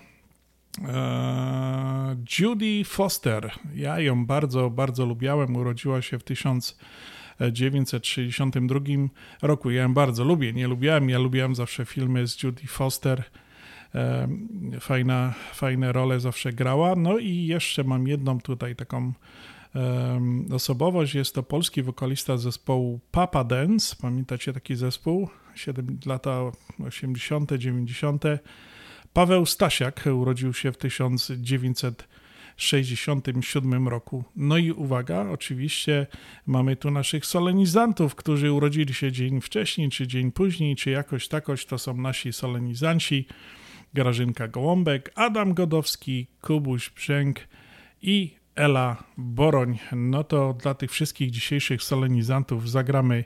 Judy Foster. Ja ją bardzo, bardzo lubiałem. Urodziła się w 1962 roku. Ja ją bardzo lubię. Nie lubiłem, ja lubiłem zawsze filmy z Judy Foster. E, fajna, fajne role zawsze grała. No i jeszcze mam jedną tutaj taką osobowość. Jest to polski wokalista zespołu Papa Dance. Pamiętacie taki zespół? 7 lata 80., 90. Paweł Stasiak urodził się w 1967 roku. No i uwaga, oczywiście mamy tu naszych solenizantów, którzy urodzili się dzień wcześniej, czy dzień później, czy jakoś takoś. To są nasi solenizanci. Grażynka Gołąbek, Adam Godowski, Kubuś Brzęk i Ela Boroń. No to dla tych wszystkich dzisiejszych solenizantów zagramy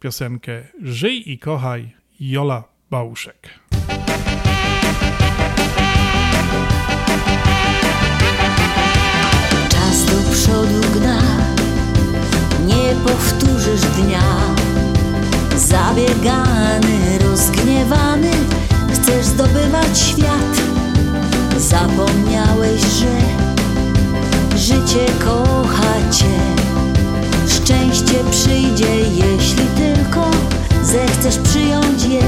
piosenkę Żyj i kochaj Jola Bałuszek. Przodu gna, nie powtórzysz dnia. Zabiegany, rozgniewany, chcesz zdobywać świat. Zapomniałeś, że życie kocha cię. Szczęście przyjdzie, jeśli tylko zechcesz przyjąć je.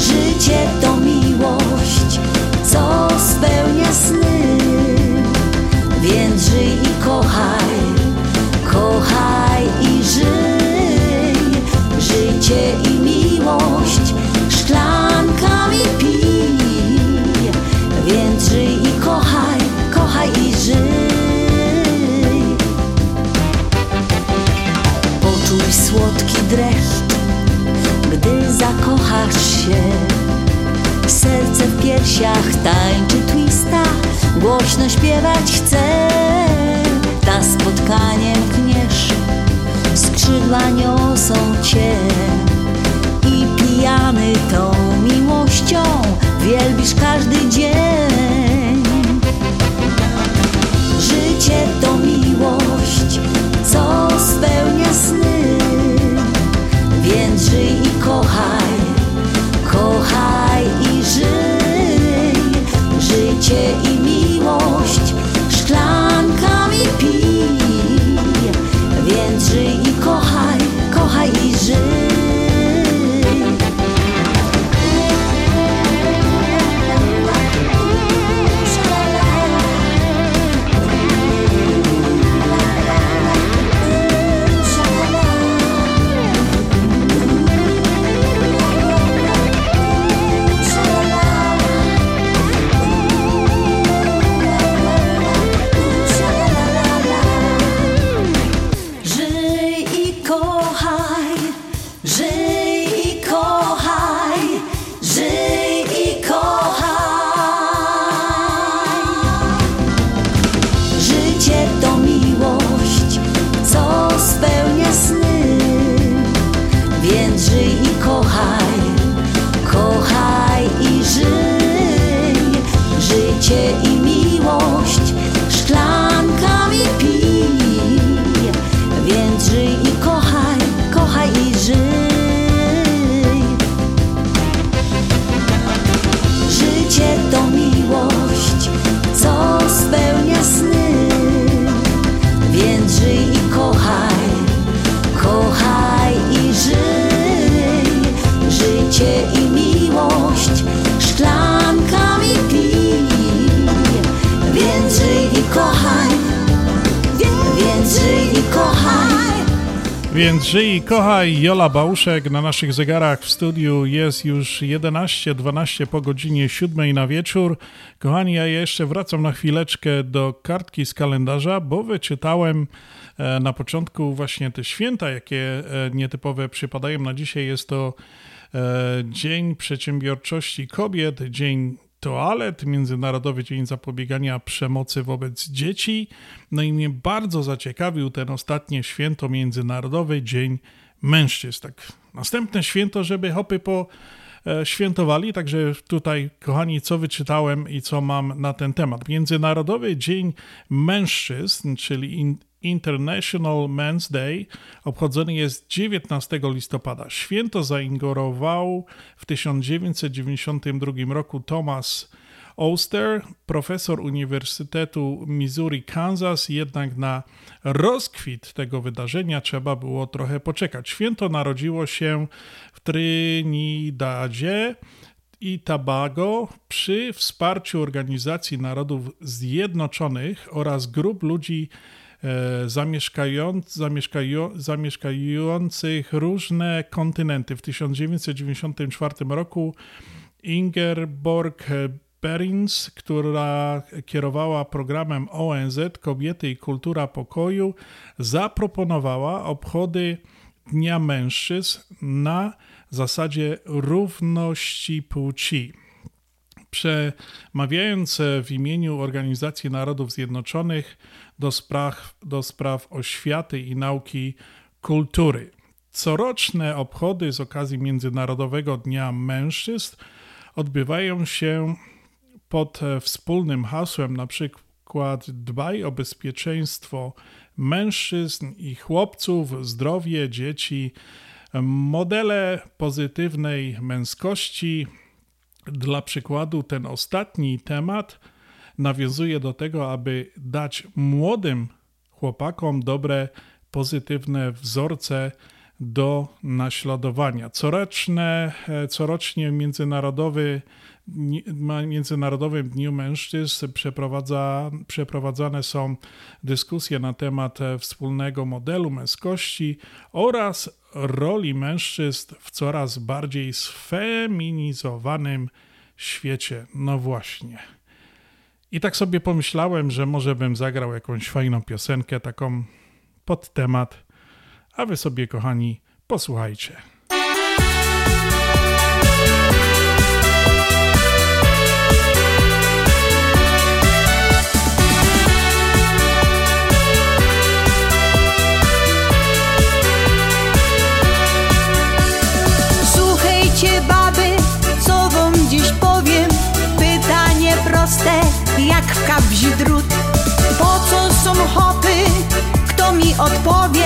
Życie to miłość, co spełnia sny, więc żyj i kochaj, kochaj i żyj. Życie i piersiach tańczy twista, głośno śpiewać chce. Na spotkanie pniesz, skrzydła niosą cię i pijany tą miłością wielbisz każdy dzień. Życie to miłość, co spełnia sny, więc żyj Więc żyj kochaj, Jola Bałuszek na naszych zegarach w studiu jest już 11.12 po godzinie 7 na wieczór. Kochani, ja jeszcze wracam na chwileczkę do kartki z kalendarza, bo wyczytałem e, na początku właśnie te święta, jakie e, nietypowe przypadają na dzisiaj. Jest to e, Dzień Przedsiębiorczości Kobiet, Dzień toalet, Międzynarodowy Dzień Zapobiegania Przemocy wobec Dzieci. No i mnie bardzo zaciekawił ten ostatnie święto Międzynarodowy Dzień Mężczyzn. Tak, następne święto, żeby hopy po e, świętowali. Także tutaj, kochani, co wyczytałem i co mam na ten temat. Międzynarodowy Dzień Mężczyzn, czyli International Men's Day obchodzony jest 19 listopada. Święto zainaugurował w 1992 roku Thomas Oster, profesor Uniwersytetu Missouri, Kansas, jednak na rozkwit tego wydarzenia trzeba było trochę poczekać. Święto narodziło się w Trinidadzie i Tobago przy wsparciu Organizacji Narodów Zjednoczonych oraz grup ludzi zamieszkaju, zamieszkających różne kontynenty. W 1994 roku Ingeborg Berins, która kierowała programem ONZ Kobiety i Kultura Pokoju, zaproponowała obchody Dnia Mężczyzn na zasadzie równości płci. Przemawiając w imieniu Organizacji Narodów Zjednoczonych, do spraw, do spraw oświaty i nauki kultury. Coroczne obchody z okazji Międzynarodowego Dnia Mężczyzn odbywają się pod wspólnym hasłem na przykład dbaj o bezpieczeństwo mężczyzn i chłopców, zdrowie dzieci, modele pozytywnej męskości. Dla przykładu ten ostatni temat nawiązuje do tego, aby dać młodym chłopakom dobre, pozytywne wzorce do naśladowania. Coroczne, e, corocznie Międzynarodowy, Międzynarodowym Dniu Mężczyzn przeprowadza, przeprowadzane są dyskusje na temat e, wspólnego modelu męskości oraz roli mężczyzn w coraz bardziej sfeminizowanym świecie. No właśnie. I tak sobie pomyślałem, że może bym zagrał jakąś fajną piosenkę, taką pod temat, a wy sobie, kochani, posłuchajcie. Słuchajcie, baby, co wam dziś powiem. Pytanie proste jak kabzi drut. Po co są hopy? Kto mi odpowie?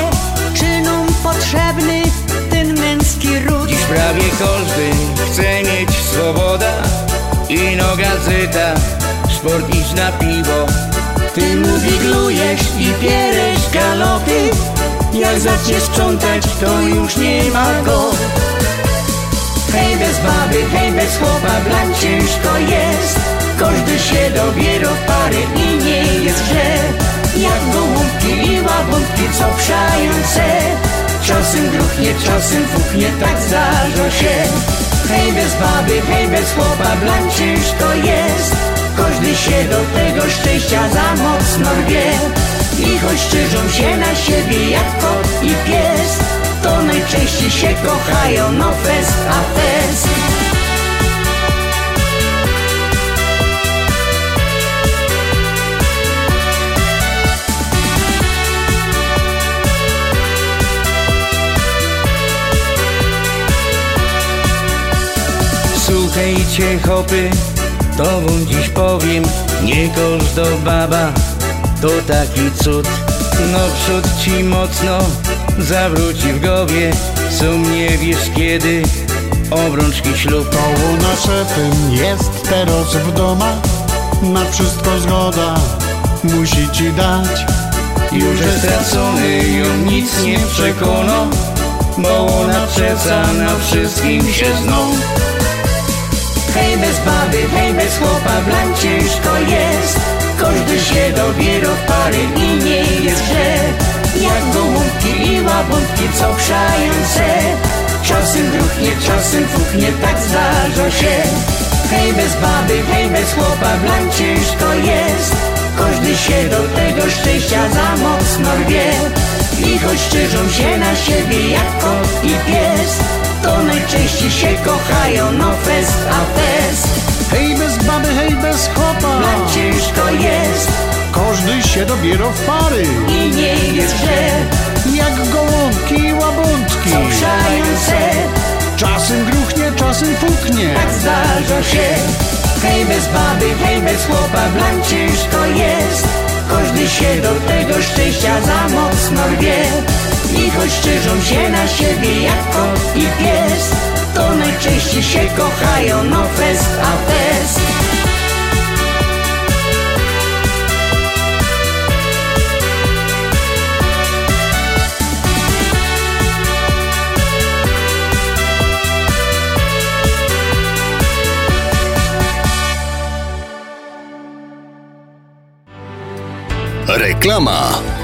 Czy nam potrzebny ten męski ród? Dziś prawie każdy chce mieć swoboda i no gazeta, sport iść na piwo. Ty mu wiglujesz i pieresz galopy Jak zaczniesz sprzątać, to już nie ma go Hej bez baby, hej bez chłopa, dla ciężko jest każdy się dobiera w pary i nie jest źle. Jak gołąbki i łabątki, co przejące Czasem druchnie, czasem fuchnie, tak zdarza się. Hej bez baby, hej bez chłopa, blan ciężko jest. Każdy się do tego szczęścia za mocno rwie I choć czyżą się na siebie jak kot i pies To najczęściej się kochają, no fest a fest Słuchajcie hopy, to wam dziś powiem Nie każda baba to taki cud. No przód ci mocno zawróci w głowie Sum nie wiesz kiedy obrączki ślub. Koło na szefem jest teraz w domach Na wszystko zgoda musi ci dać. Już jest stracony, ją nic nie przekona Bo ona przeca na wszystkim się zną Hej bez baby, hej bez chłopa, blan ciężko jest. Każdy się dobiera w pary i nie jest źle Jak gołąbki i łabątki, co przejące Czasem druchnie, czasem fuchnie, tak zdarza się. Hej bez baby, hej bez chłopa, blan ciężko jest. Każdy się do tego szczęścia za mocno rwie I choć czyżą się na siebie jak kot i pies to najczęściej się kochają, no fest a fest. Hej bez baby, bez chłopa. Nam ciężko jest. Każdy się dobiera w pary. I nie jest źle. Jak gołąbki i łabątki. Szające Czasem gruchnie, czasem puknie Tak zdarza się. Hej bez baby, hej bez chłopa. Nam ciężko jest. Każdy się do tego szczęścia za mocno rwie I choć szczerzą się na siebie jak kot i pies To najczęściej się kochają, no fest a fest Reklama.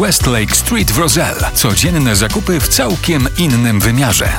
West Lake Street w Roselle. Codzienne zakupy w całkiem innym wymiarze.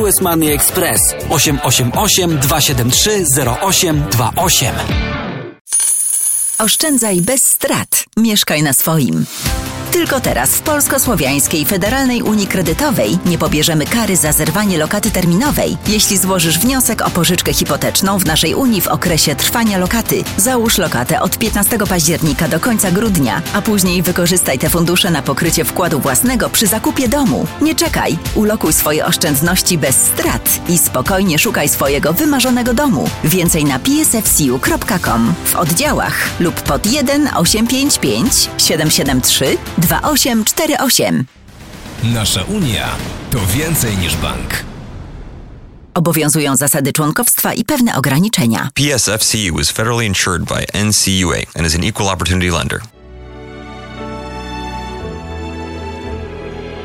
US Money Express 888 273 0828. Oszczędzaj bez strat. Mieszkaj na swoim. Tylko teraz w Polsko-Słowiańskiej Federalnej Unii Kredytowej nie pobierzemy kary za zerwanie lokaty terminowej, jeśli złożysz wniosek o pożyczkę hipoteczną w naszej Unii w okresie trwania lokaty. Załóż lokatę od 15 października do końca grudnia, a później wykorzystaj te fundusze na pokrycie wkładu własnego przy zakupie domu. Nie czekaj, ulokuj swoje oszczędności bez strat i spokojnie szukaj swojego wymarzonego domu. Więcej na psfcu.com w oddziałach lub pod 1 855 773 2848. Nasza Unia to więcej niż bank. Obowiązują zasady członkowstwa i pewne ograniczenia. PSFCU is federally insured by NCUA and is an equal opportunity lender.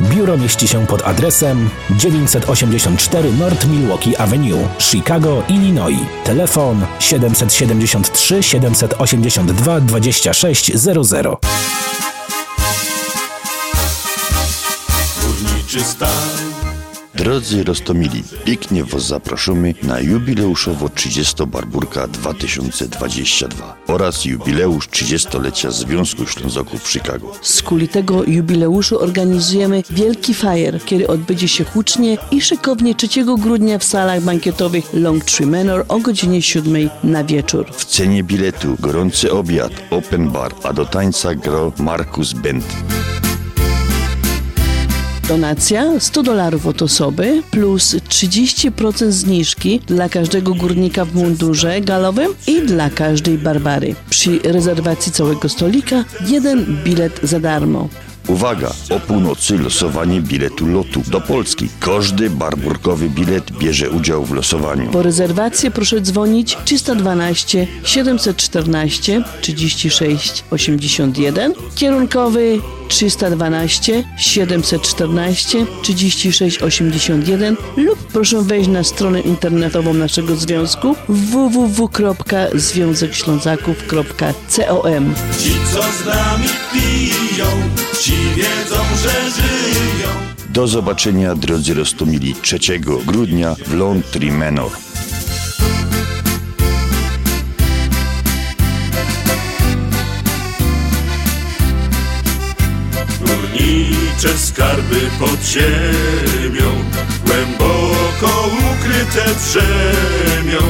Biuro mieści się pod adresem 984 North Milwaukee Avenue, Chicago, Illinois. Telefon 773 782 2600. Górniczy stan. Drodzy Rostomili, pięknie Was zapraszamy na jubileuszowo 30 Barburka 2022 oraz jubileusz 30-lecia Związku Ślązoków w Chicago. Z kuli tego jubileuszu organizujemy wielki fajer, który odbędzie się hucznie i szykownie 3 grudnia w salach bankietowych Long Tree Manor o godzinie 7 na wieczór. W cenie biletu gorący obiad, open bar, a do tańca gro Markus Bent. Donacja 100 dolarów od osoby plus 30% zniżki dla każdego górnika w mundurze galowym i dla każdej Barbary. Przy rezerwacji całego stolika jeden bilet za darmo. Uwaga! O północy losowanie biletu lotu do Polski. Każdy barburkowy bilet bierze udział w losowaniu. Po rezerwację proszę dzwonić 312 714 36 81 kierunkowy 312 714 36 81 lub proszę wejść na stronę internetową naszego związku www.związekślązaków.com Ci, co z nami piją, ci wiedzą, że żyją. Do zobaczenia, drodzy Rostomili, 3 grudnia w Lontry Górnicze skarby pod ziemią Głęboko ukryte drzemią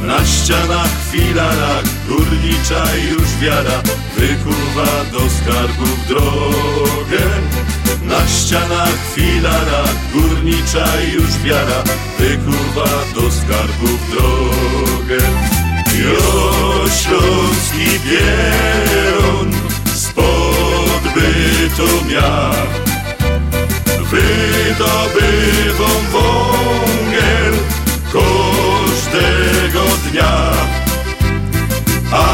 Na ścianach filarach górnicza już wiara Wykuwa do skarbów drogę. Na ścianach filarach górnicza już wiara Wykuwa do skarbów drogę. Jo śląski pieron spod Bytomia Wydobywą wągiel każdego dnia. A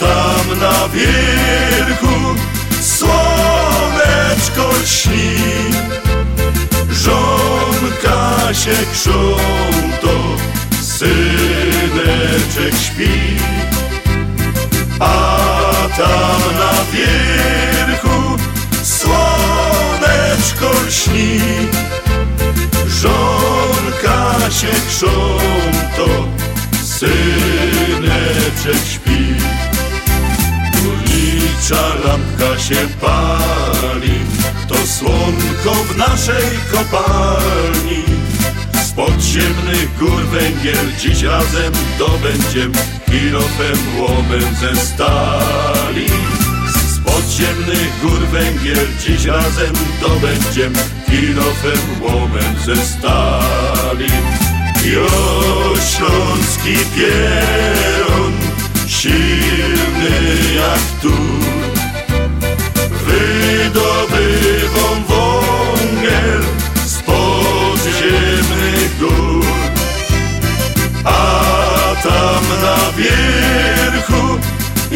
tam na wierchu słoneczko śni Żonka się krząto, syneczek śpi. A tam na wierchu słoneczko śni Żonka się krząto, syneczek śpi. Górnicza lampka się pali To słonko w naszej kopalni. Z podziemnych gór węgiel Dziś razem dobędziem Kilofem łomem ze stali Z podziemnych gór węgiel. Dziś razem dobędziem Kilofem łomem ze stali. Jo śląski pieron silny jak tu. Wydobywą wągiel z podziemnych gór. A tam na wierchu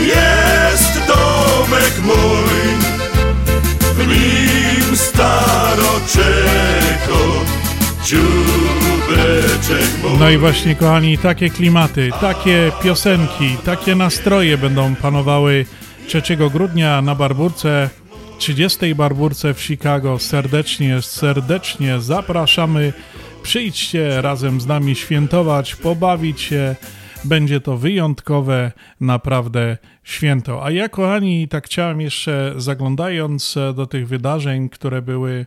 jest domek mój W nim dziubeczek mój No i właśnie, kochani, takie klimaty, takie piosenki, takie nastroje będą panowały 3 grudnia na Barburce, 30. Barburce w Chicago. Serdecznie, serdecznie zapraszamy. Przyjdźcie razem z nami świętować, pobawić się. Będzie to wyjątkowe, naprawdę święto. A ja, kochani, tak chciałem jeszcze zaglądając do tych wydarzeń, które były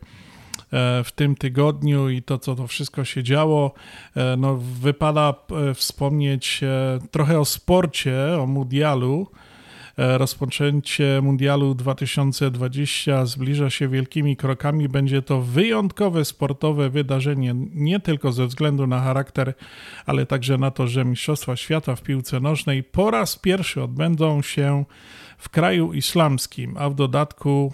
e, w tym tygodniu i to, co to wszystko się działo, e, no wypada e, wspomnieć trochę o sporcie, o mundialu. Rozpoczęcie Mundialu 2020 zbliża się wielkimi krokami. Będzie to wyjątkowe sportowe wydarzenie, nie tylko ze względu na charakter, ale także na to, że Mistrzostwa Świata w piłce nożnej po raz pierwszy odbędą się w kraju islamskim, a w dodatku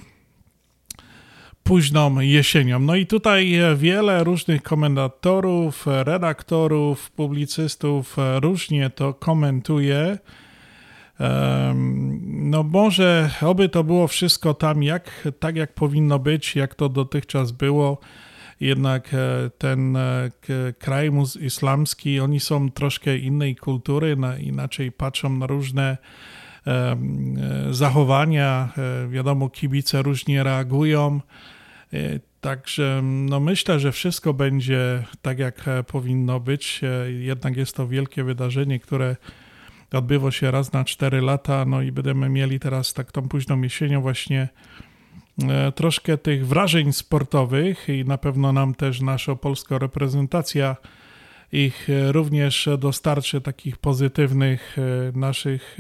późną jesienią. No i tutaj wiele różnych komentatorów, redaktorów, publicystów różnie to komentuje. No może oby to było wszystko tam jak, tak jak powinno być, jak to dotychczas było. Jednak ten kraj islamski, oni są troszkę innej kultury, inaczej patrzą na różne zachowania. Wiadomo, kibice różnie reagują. Także no myślę, że wszystko będzie tak, jak powinno być. Jednak jest to wielkie wydarzenie, które odbywa się raz na 4 lata, no i będziemy mieli teraz tak tą późną jesienią właśnie troszkę tych wrażeń sportowych i na pewno nam też nasza polska reprezentacja ich również dostarczy takich pozytywnych naszych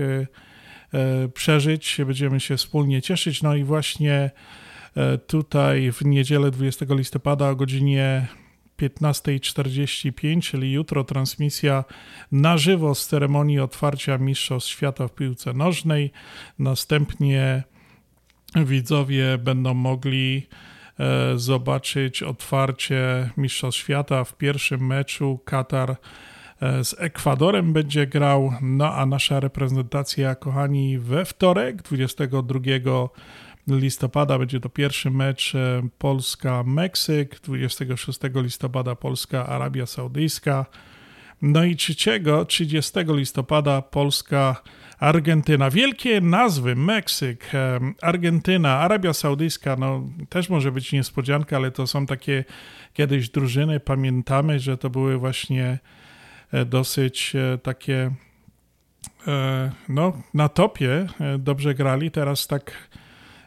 przeżyć. Będziemy się wspólnie cieszyć. No i właśnie tutaj w niedzielę 20 listopada o godzinie 15.45, czyli jutro transmisja na żywo z ceremonii otwarcia Mistrzostw Świata w piłce nożnej. Następnie widzowie będą mogli e, zobaczyć otwarcie Mistrzostw Świata w pierwszym meczu Katar e, z Ekwadorem będzie grał, no a nasza reprezentacja, kochani, we wtorek 22 listopada będzie to pierwszy mecz Polska-Meksyk, 26 listopada Polska-Arabia Saudyjska. No i 3, 30 listopada Polska, Argentyna. Wielkie nazwy, Meksyk, Argentyna, Arabia Saudyjska, no też może być niespodzianka, ale to są takie kiedyś drużyny, pamiętamy, że to były właśnie e, dosyć e, takie e, no na topie dobrze grali, teraz tak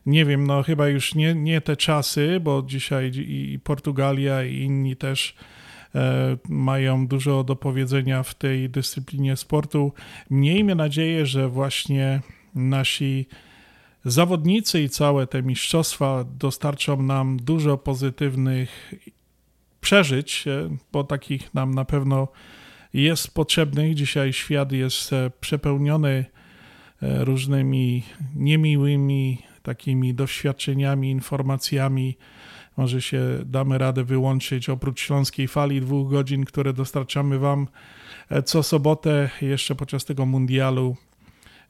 nie wiem, no chyba już nie, nie te czasy, bo dzisiaj i Portugalia i inni też E, mają dużo do powiedzenia w tej dyscyplinie sportu. Miejmy nadzieję, że właśnie nasi zawodnicy i całe te mistrzostwa dostarczą nam dużo pozytywnych przeżyć, e, bo takich nam na pewno jest potrzebnych. Dzisiaj świat jest e, przepełniony różnymi niemiłymi takimi doświadczeniami, informacjami, może się damy radę wyłączyć oprócz śląskiej fali dwóch godzin, które dostarczamy Wam e, co sobotę jeszcze podczas tego mundialu,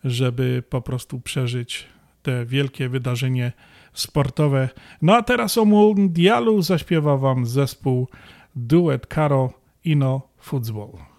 żeby po prostu przeżyć te wielkie wydarzenie sportowe. No a teraz o mundialu zaśpiewa Wam zespół duet Caro Ino Football.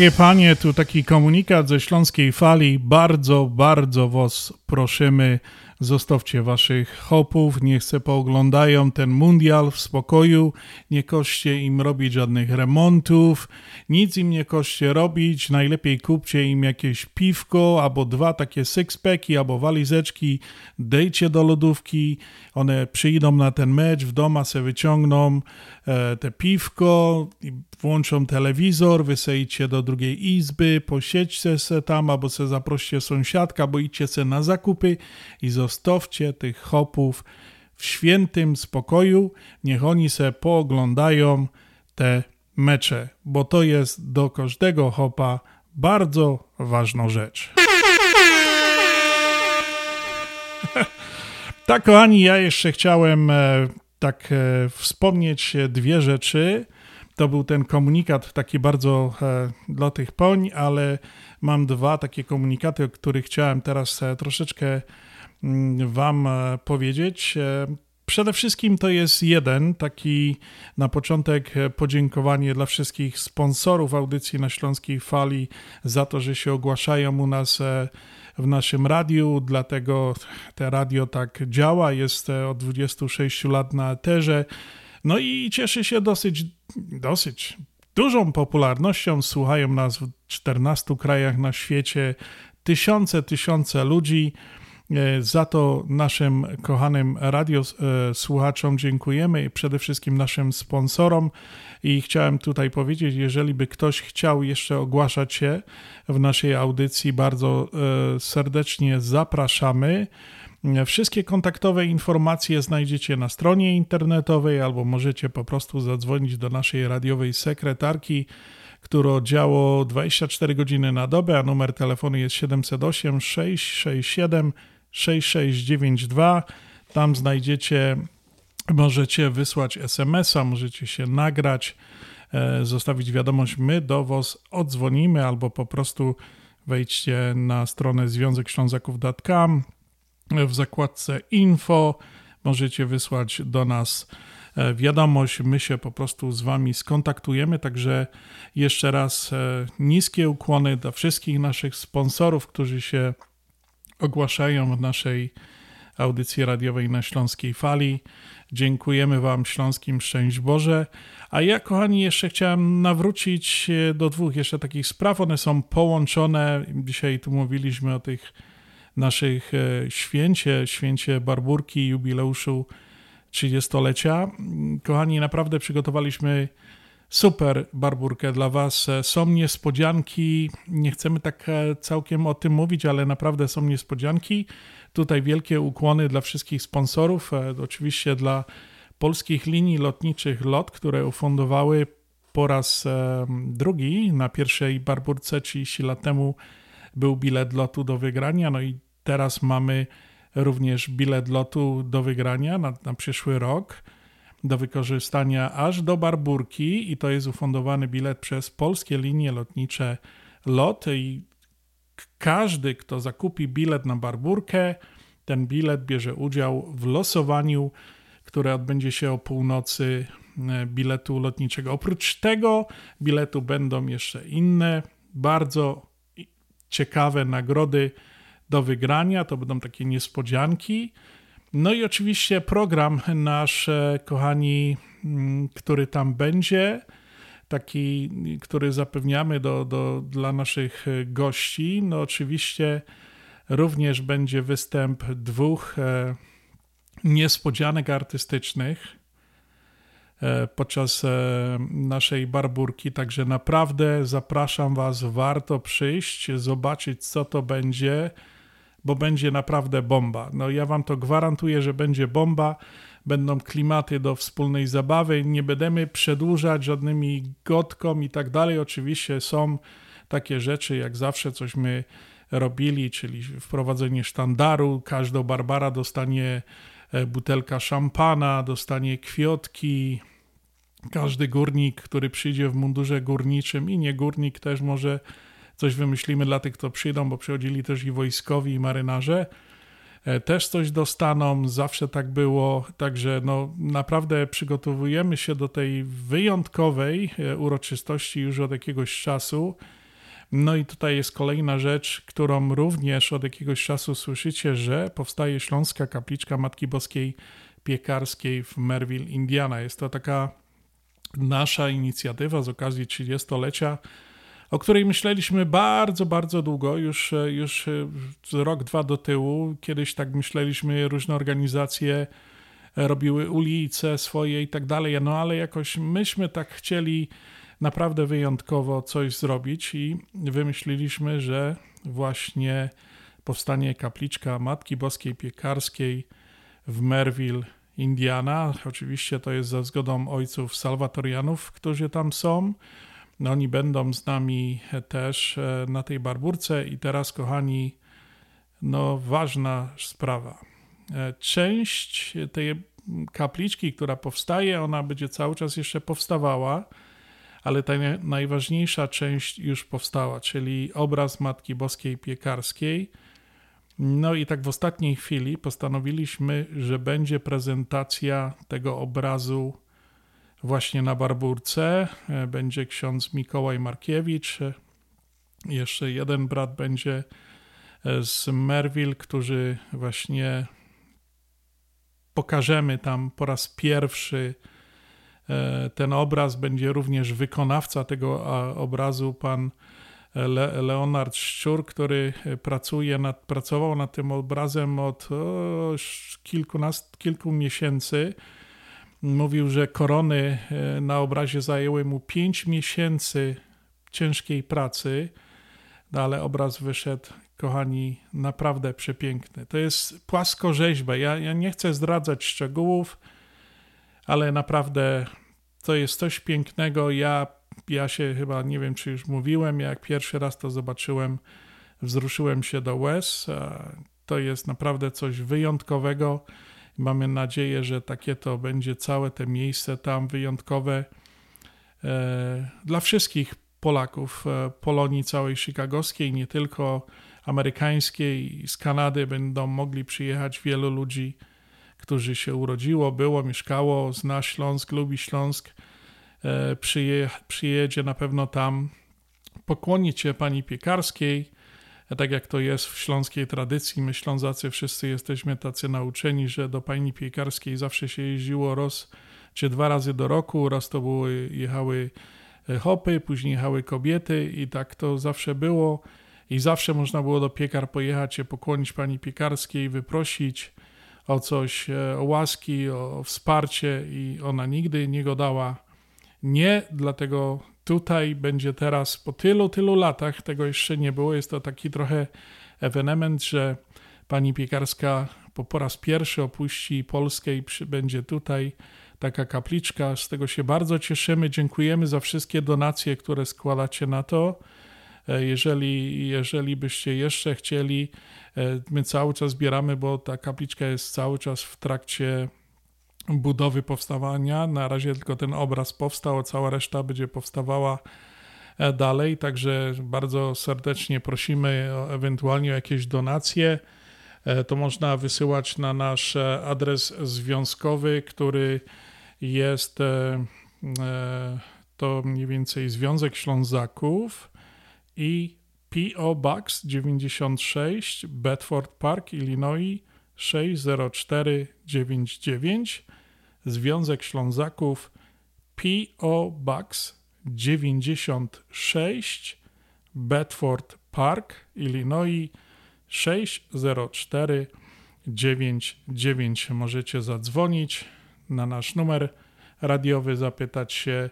Drogie panie, tu taki komunikat ze Śląskiej Fali. Bardzo, bardzo was prosimy, zostawcie waszych hopów, niech se pooglądają ten mundial w spokoju, nie koszcie im robić żadnych remontów, nic im nie koszcie robić, najlepiej kupcie im jakieś piwko, albo dwa takie sixpacki, albo walizeczki, dejcie do lodówki, one przyjdą na ten mecz, w doma se wyciągną e, te piwko, włączą telewizor, wysejcie do drugiej izby, posiedźcie se tam, albo se zaproście sąsiadka, bo idźcie se na zakupy i zostawcie tych hopów w świętym spokoju, niech oni se pooglądają te mecze, bo to jest do każdego hopa bardzo ważna rzecz. [laughs] tak, kochani, ja jeszcze chciałem e, tak e, wspomnieć dwie rzeczy. To był ten komunikat taki bardzo e, dla tych poń, ale mam dwa takie komunikaty, o których chciałem teraz troszeczkę Wam e, powiedzieć. E, Przede wszystkim to jest jeden taki na początek podziękowanie dla wszystkich sponsorów audycji na Śląskiej Fali za to, że się ogłaszają u nas e, w naszym radiu, dlatego te radio tak działa, jest e, od 26 lat na eterze. No i cieszy się dosyć, dosyć dużą popularnością. Słuchają nas w 14 krajach na świecie tysiące, tysiące ludzi. E, za to naszym kochanym radiosłuchaczom dziękujemy i przede wszystkim naszym sponsorom. I chciałem tutaj powiedzieć, jeżeli by ktoś chciał jeszcze ogłaszać się w naszej audycji, bardzo e, serdecznie zapraszamy. Wszystkie kontaktowe informacje znajdziecie na stronie internetowej albo możecie po prostu zadzwonić do naszej radiowej sekretarki, która działa 24 godziny na dobę, a numer telefonu jest 708 667 6692. Tam znajdziecie, możecie wysłać SMS-a, możecie się nagrać, e, zostawić wiadomość, my do Was odzwonimy, albo po prostu wejdźcie na stronę związekślązaków.com w zakładce info możecie wysłać do nas e, wiadomość, my się po prostu z Wami skontaktujemy. Także jeszcze raz e, niskie ukłony dla wszystkich naszych sponsorów, którzy się ogłaszają w naszej audycji radiowej na Śląskiej Fali. Dziękujemy Wam, Śląskim Szczęść Boże. A ja, kochani, jeszcze chciałem nawrócić do dwóch jeszcze takich spraw. One są połączone. Dzisiaj tu mówiliśmy o tych naszych e, święcie, święcie Barburki, jubileuszu 30-lecia. Kochani, naprawdę przygotowaliśmy super Barburkę dla Was. Są niespodzianki, nie chcemy tak e, całkiem o tym mówić, ale naprawdę są niespodzianki. Tutaj wielkie ukłony dla wszystkich sponsorów, e, oczywiście dla polskich linii lotniczych LOT, które ufundowały po raz drugi na pierwszej Barburce 30 lat temu był bilet lotu do wygrania, no i teraz mamy również bilet lotu do wygrania na, na przyszły rok do wykorzystania aż do Barburki i to jest ufundowany bilet przez polskie linie lotnicze LOT i każdy, kto zakupi bilet na Barburkę, ten bilet bierze udział w losowaniu, które odbędzie się o północy e, biletu lotniczego. Oprócz tego biletu będą jeszcze inne bardzo ciekawe nagrody do wygrania. To będą takie niespodzianki. No i oczywiście program nasz, e, kochani, mm, który tam będzie, taki, który zapewniamy do, do, dla naszych e, gości. No oczywiście również będzie występ dwóch e, niespodzianek artystycznych podczas naszej barburki. Także naprawdę zapraszam Was, warto przyjść, zobaczyć, co to będzie bo będzie naprawdę bomba. No ja wam to gwarantuję, że będzie bomba. Będą klimaty do wspólnej zabawy. Nie będziemy przedłużać żadnymi gotką i tak dalej. Oczywiście są takie rzeczy, jak zawsze coś my robili, czyli wprowadzenie sztandaru. Każda Barbara dostanie e, butelka szampana, dostanie kwiotki. Każdy górnik, który przyjdzie w mundurze górniczym i nie górnik też może coś wymyślimy dla tych, kto przyjdą, bo przychodzili też i wojskowi, i marynarze. E, też coś dostaną, zawsze tak było, także no, naprawdę przygotowujemy się do tej wyjątkowej e, uroczystości już od jakiegoś czasu. No i tutaj jest kolejna rzecz, którą również od jakiegoś czasu słyszycie, że powstaje Śląska Kapliczka Matki Boskiej Piekarskiej w Merville, Indiana. Jest to taka nasza inicjatywa z okazji 30-lecia, o której myśleliśmy bardzo, bardzo długo, już, już rok, dwa do tyłu. Kiedyś tak myśleliśmy, różne organizacje robiły ulice swoje i tak dalej, no ale jakoś myśmy tak chcieli naprawdę wyjątkowo coś zrobić i wymyśliliśmy, że właśnie powstanie kapliczka Matki Boskiej Piekarskiej w Merville, Indiana. Oczywiście to jest za zgodą ojców salwatorianów, którzy tam są. No, oni będą z nami też e, na tej barburce i teraz, kochani, no ważna sprawa. E, część tej kapliczki, która powstaje, ona będzie cały czas jeszcze powstawała, ale ta najważniejsza część już powstała, czyli obraz Matki Boskiej Piekarskiej. No i tak w ostatniej chwili postanowiliśmy, że będzie prezentacja tego obrazu właśnie na Barburce. E, będzie ksiądz Mikołaj Markiewicz, jeszcze jeden brat będzie e, z Merville, którzy właśnie pokażemy tam po raz pierwszy e, ten obraz. Będzie również wykonawca tego obrazu, pan Le Leonard Szczur, który pracuje nad, pracował nad tym obrazem od o, kilkunastu, kilku miesięcy. Mówił, że korony e, na obrazie zajęły mu 5 miesięcy ciężkiej pracy, no ale obraz wyszedł, kochani, naprawdę przepiękny. To jest płaskorzeźba. Ja, ja nie chcę zdradzać szczegółów, ale naprawdę to jest coś pięknego. Ja, ja się chyba, nie wiem czy już mówiłem, jak pierwszy raz to zobaczyłem, wzruszyłem się do łez. To jest naprawdę coś wyjątkowego. Mamy nadzieję, że takie to będzie całe te miejsce tam wyjątkowe e, dla wszystkich Polaków, e, Polonii całej chicagowskiej, nie tylko amerykańskiej. Z Kanady będą mogli przyjechać wielu ludzi, którzy się urodziło, było, mieszkało, zna Śląsk, lubi Śląsk. E, przyje, przyjedzie na pewno tam pokłonić się pani piekarskiej, tak jak to jest w śląskiej tradycji, my Ślązacy wszyscy jesteśmy tacy nauczeni, że do pani piekarskiej zawsze się jeździło raz czy dwa razy do roku, raz to były, jechały e, hopy, później jechały kobiety i tak to zawsze było. I zawsze można było do piekar pojechać się pokłonić pani piekarskiej, wyprosić o coś, e, o łaski, o wsparcie i ona nigdy nie go dała nie, dlatego tutaj będzie teraz po tylu, tylu latach, tego jeszcze nie było, jest to taki trochę ewenement, że pani piekarska po, po raz pierwszy opuści Polskę i będzie tutaj taka kapliczka. Z tego się bardzo cieszymy. Dziękujemy za wszystkie donacje, które składacie na to. E, jeżeli, jeżeli byście jeszcze chcieli, e, my cały czas zbieramy, bo ta kapliczka jest cały czas w trakcie budowy powstawania. Na razie tylko ten obraz powstał, cała reszta będzie powstawała e, dalej. Także bardzo serdecznie prosimy o, ewentualnie o jakieś donacje. To można wysyłać na nasz adres związkowy, który jest to mniej więcej Związek Ślązaków i P.O. Box 96 Bedford Park, Illinois 60499 Związek Ślązaków P.O. Box 96 Bedford Park, Illinois 60499. Możecie zadzwonić na nasz numer radiowy, zapytać się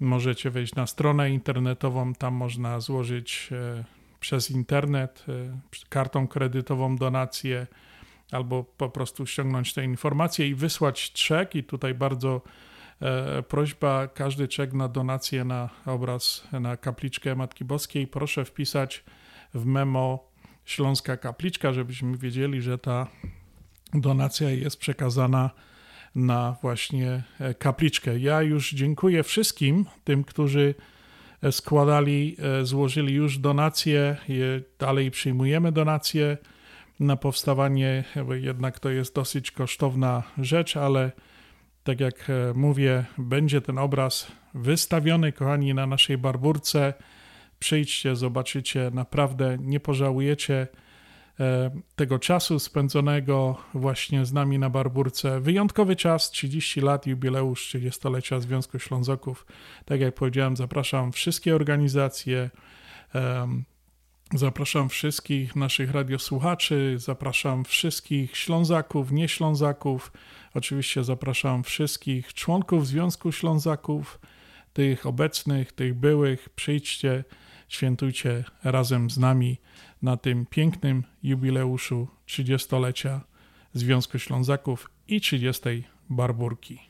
Możecie wejść na stronę internetową, tam można złożyć e, przez internet e, kartą kredytową donację albo po prostu ściągnąć te informacje i wysłać czek. I tutaj bardzo e, prośba, każdy czek na donację na obraz, na kapliczkę Matki Boskiej, proszę wpisać w memo Śląska Kapliczka, żebyśmy wiedzieli, że ta donacja jest przekazana na właśnie e, kapliczkę. Ja już dziękuję wszystkim tym, którzy e, składali, e, złożyli już donacje, dalej przyjmujemy donacje na powstawanie, jednak to jest dosyć kosztowna rzecz, ale tak jak mówię, będzie ten obraz wystawiony, kochani, na naszej barburce Przyjdźcie, zobaczycie, naprawdę nie pożałujecie e, tego czasu spędzonego właśnie z nami na Barburce. Wyjątkowy czas, 30 lat, jubileusz 30-lecia Związku Ślązoków. Tak jak powiedziałem, zapraszam wszystkie organizacje, Zapraszam wszystkich naszych radiosłuchaczy, zapraszam wszystkich Ślązaków, nieślązaków, oczywiście zapraszam wszystkich członków Związku Ślązaków, tych obecnych, tych byłych. Przyjdźcie, świętujcie razem z nami na tym pięknym jubileuszu 30-lecia Związku Ślązaków i 30. Barburki.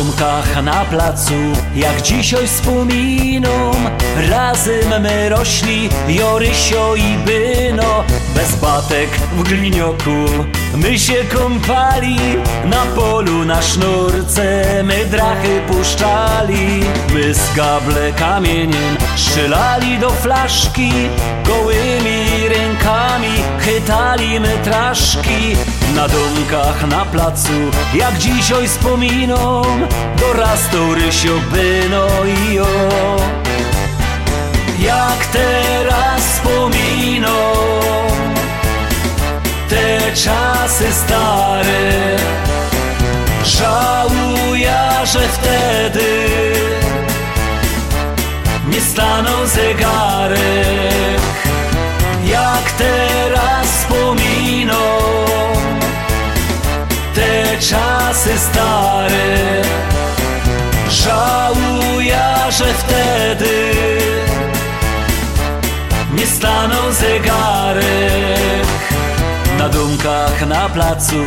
Domkach na placu, jak dzisiaj wspominą Razem my rośli, Jorysio i Byno. Bez batek w glinioku, my się kąpali. Na polu na sznurce, my drachy puszczali. My z gable kamieniem strzelali do flaszki Gołymi rękami chytali my traszki. Na domkach na placu, jak dzisiaj wspominą dorastał Rysio Byno i o. Jak teraz wspominą te czasy stare Żałuję, że wtedy nie stanął zegarek Jak teraz wspominą te czasy stare. Żałuję, że wtedy nie stanął zegarek na dumkach na placu.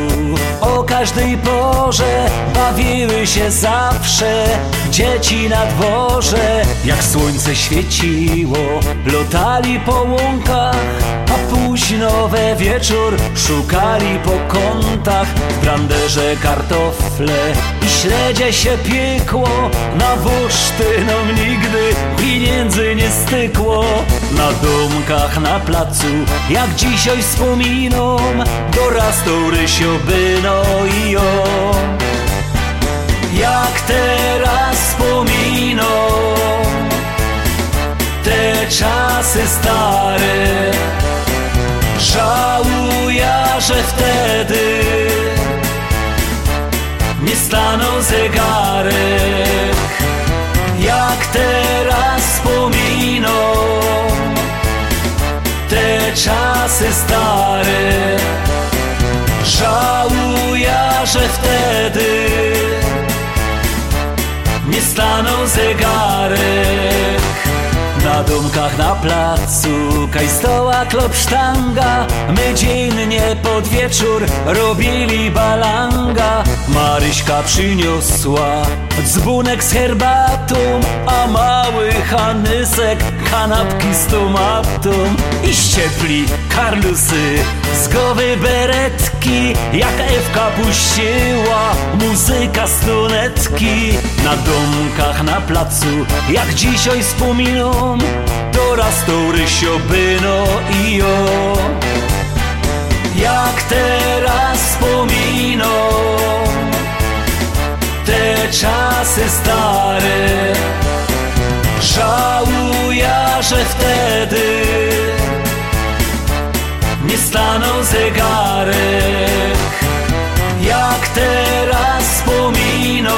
O każdej porze bawiły się zawsze Dzieci na dworze. Jak słońce świeciło Lotali po łąkach A późno we wieczór Szukali po kątach. W branderze kartofle I śledzie się piekło Na bursztynom nigdy Pieniędzy nie stykło Na domkach na placu Jak dzisiaj wspominą dorastał Rysio Byno i o Jak teraz wspominą te czasy stare Żałuję, że wtedy nie stanął zegarek. Jak teraz wspominą te czasy stare. Żałuję, że wtedy nie stanął zegarek. Na domkach na placu Kaj stoła klopsztanga My dziennie pod wieczór robili balanga. Maryśka przyniosła dzbunek z herbatą A mały Hanysek kanapki z tomatą I ściepli karlusy. Z głowy beretki Jak Ewka puściła muzyka stonetki Na domkach na placu jak dzisiaj wspominą Dorastał Rysio Byno i o Jak teraz wspominą Te czasy stare Żałuję, że wtedy Nie stanął zegarek Jak teraz wspominą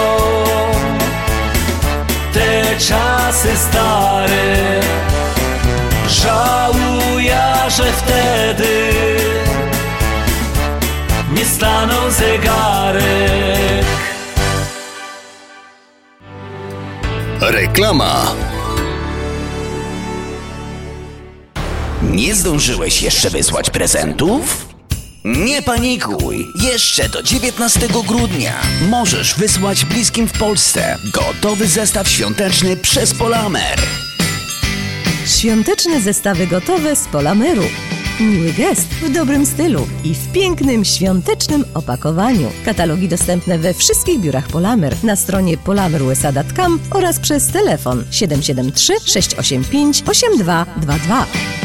te czasy stare. Żałuję, że wtedy nie stanął zegarek. Reklama Nie zdążyłeś jeszcze wysłać prezentów? Nie panikuj! Jeszcze do 19 grudnia możesz wysłać bliskim w Polsce gotowy zestaw świąteczny przez Polamer. Świąteczne zestawy gotowe z Polameru. Miły gest w dobrym stylu i w pięknym, świątecznym opakowaniu. Katalogi dostępne we wszystkich biurach Polamer na stronie polamerusa.com oraz przez telefon 773 685 8222.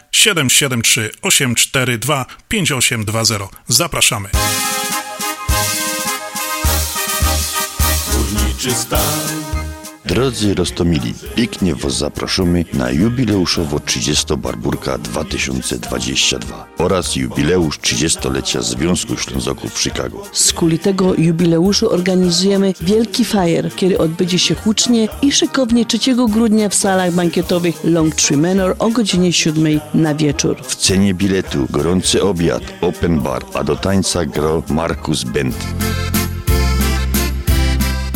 773 842 5820. Zapraszamy. Górniczy stan Drodzy Rostomili, pięknie Was zapraszamy na jubileuszowo 30 Barburka 2022 oraz jubileusz 30-lecia Związku Ślązoków w Chicago. Z kuli tego jubileuszu organizujemy wielki fajer, który odbędzie się hucznie i szykownie 3 grudnia w salach bankietowych Long Tree Manor o godzinie 7 na wieczór. W cenie biletu gorący obiad, open bar, a do tańca gro Markus Bent.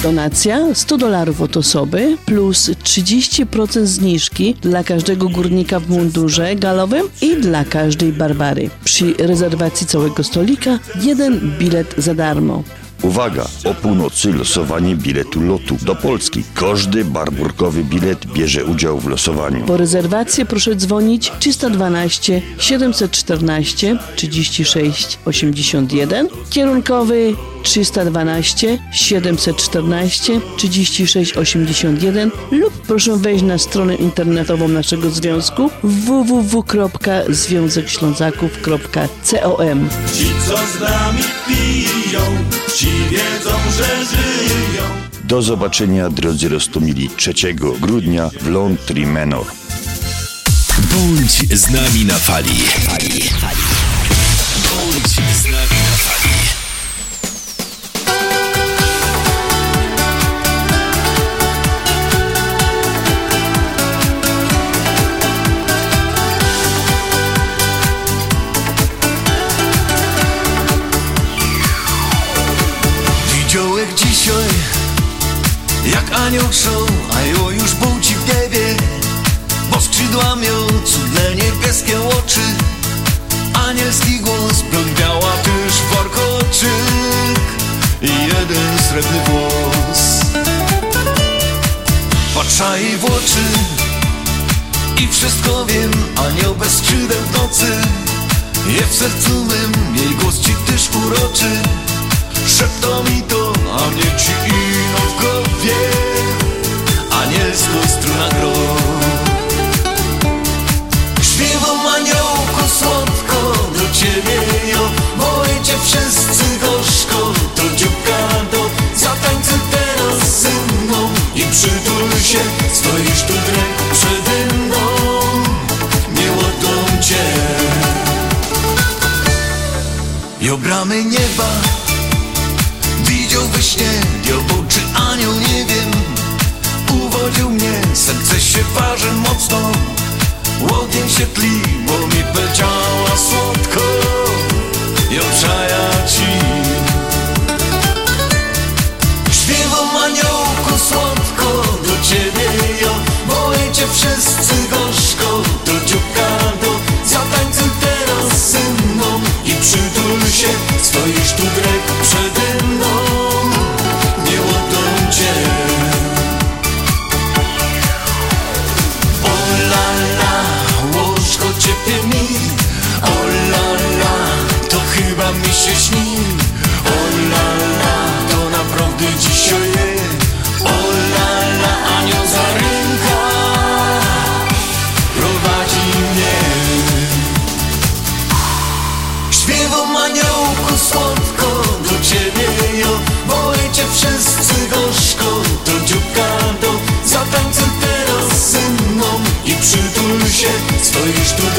Donacja 100 dolarów od osoby plus 30% zniżki dla każdego górnika w mundurze galowym i dla każdej Barbary. Przy rezerwacji całego stolika jeden bilet za darmo. Uwaga! O północy losowanie biletu lotu do Polski. Każdy barburkowy bilet bierze udział w losowaniu. Po rezerwację proszę dzwonić 312 714 36 81 kierunkowy 312 714 36 81 lub proszę wejść na stronę internetową naszego związku www.związekślązaków.com Ci co z nami piją Ci wiedzą, że żyją Do zobaczenia, drodzy Rostomili, 3 grudnia w Laundry Manor. Bądź z nami na fali. fali, fali. Bądź z nami anioł a już budzi w niebie Bo skrzydła miał cudne niebieskie oczy. Anielski głos, broń biała też warkoczyk I jeden srebrny włos. Patrza jej w oczy I wszystko wiem, anioł bez skrzydeł w nocy. Je w sercu mym, jej głos ci też uroczy Szepta mi to, a mnie ci ino w głowie Anielsko struna gro. Śpiewam aniołku słodko do ciebie jo. Boję cię wszyscy gorzko To dzióbka to zatańcuj teraz ze mną I przytul się, stoisz tu drek przede mną. Nie cię. Jo bramy nieba serce się waży mocno Łogień się tli, stoisz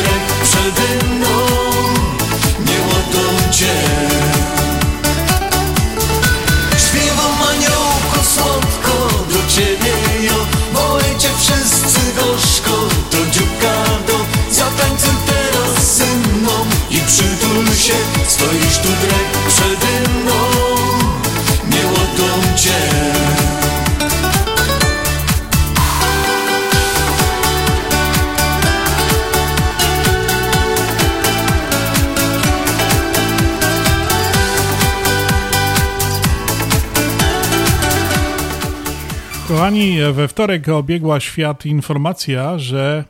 Kochani, we wtorek obiegła świat informacja, że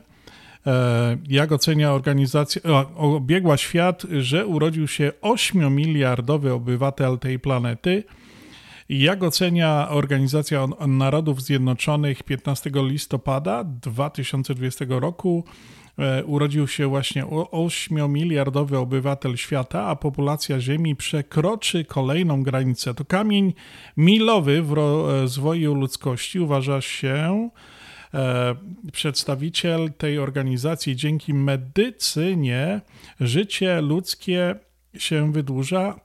e, jak ocenia organizacja, obiegła świat, że urodził się 8-miliardowy obywatel tej planety. Jak ocenia Organizacja Narodów Zjednoczonych 15 listopada 2020 roku, E, urodził się właśnie 8-miliardowy obywatel świata, a populacja Ziemi przekroczy kolejną granicę. To kamień milowy w rozwoju ludzkości uważa się e, przedstawiciel tej organizacji. Dzięki medycynie życie ludzkie się wydłuża,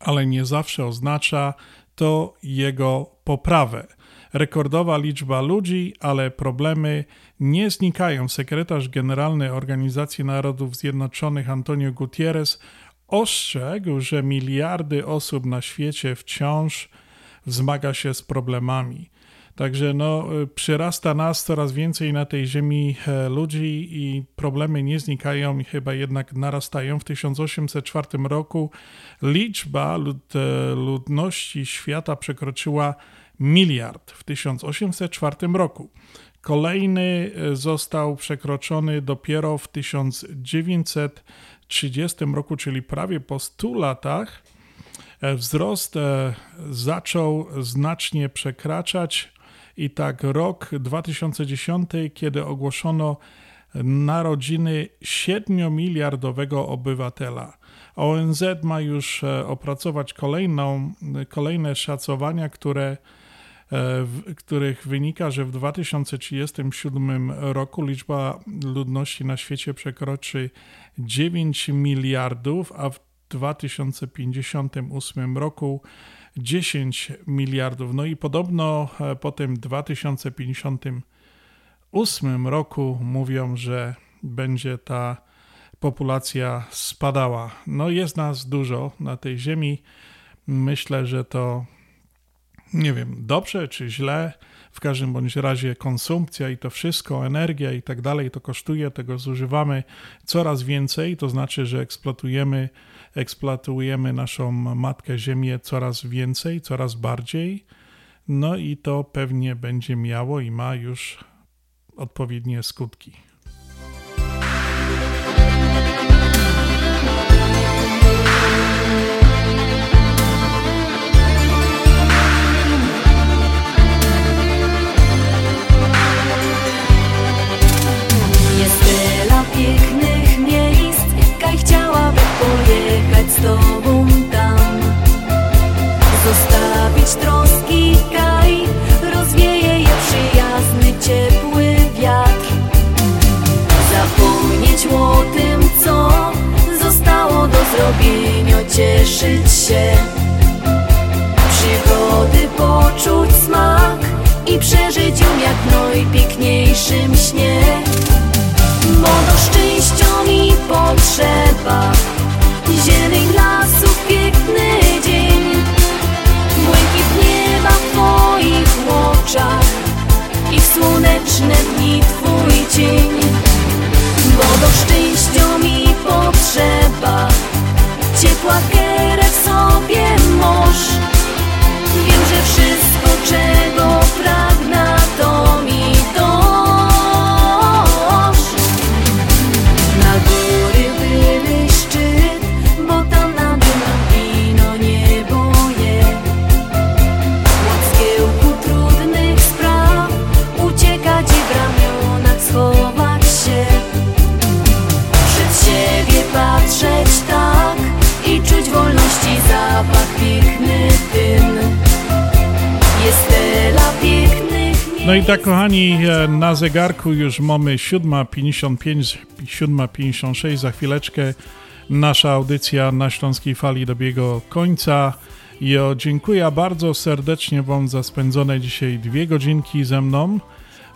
ale nie zawsze oznacza to jego poprawę rekordowa liczba ludzi, ale problemy nie znikają. Sekretarz Generalny Organizacji Narodów Zjednoczonych Antonio Gutierrez ostrzegł, że miliardy osób na świecie wciąż wzmaga się z problemami. Także no, przyrasta nas coraz więcej na tej ziemi e, ludzi i problemy nie znikają i chyba jednak narastają. W 1804 roku liczba lud, e, ludności świata przekroczyła miliard w 1804 roku. Kolejny e, został przekroczony dopiero w 1930 roku, czyli prawie po 100 latach. E, wzrost e, zaczął znacznie przekraczać i tak rok 2010, kiedy ogłoszono narodziny 7 miliardowego obywatela. ONZ ma już opracować kolejną, kolejne szacowania, które w których wynika, że w 2037 roku liczba ludności na świecie przekroczy 9 miliardów, a w 2058 roku 10 miliardów. No i podobno e, po tym 2058 roku mówią, że będzie ta populacja spadała. No jest nas dużo na tej ziemi. Myślę, że to nie wiem, dobrze czy źle, w każdym bądź razie konsumpcja i to wszystko, energia i tak dalej, to kosztuje, tego zużywamy coraz więcej, to znaczy, że eksploatujemy, eksploatujemy naszą matkę Ziemię coraz więcej, coraz bardziej, no i to pewnie będzie miało i ma już odpowiednie skutki. Pojechać z tobą tam. Zostawić troski kaj Rozwieje je przyjazny, ciepły wiatr. Zapomnieć o tym, co zostało do zrobienia Cieszyć się. Przygody poczuć smak I przeżyć ją jak najpiękniejszym śnie Bo do szczęścia mi potrzeba Zielonych lasów piękny dzień. Błękit nieba w twoich oczach I słoneczne dni twój cień Bo do szczęścia mi potrzeba Ciepła w sobie moż Wiem, że wszystko czego No i tak, kochani, e, na zegarku już mamy 7.55, 7.56. Za chwileczkę nasza audycja na Śląskiej Fali dobiega końca. Jo, dziękuję bardzo serdecznie Wam za spędzone dzisiaj dwie godzinki ze mną.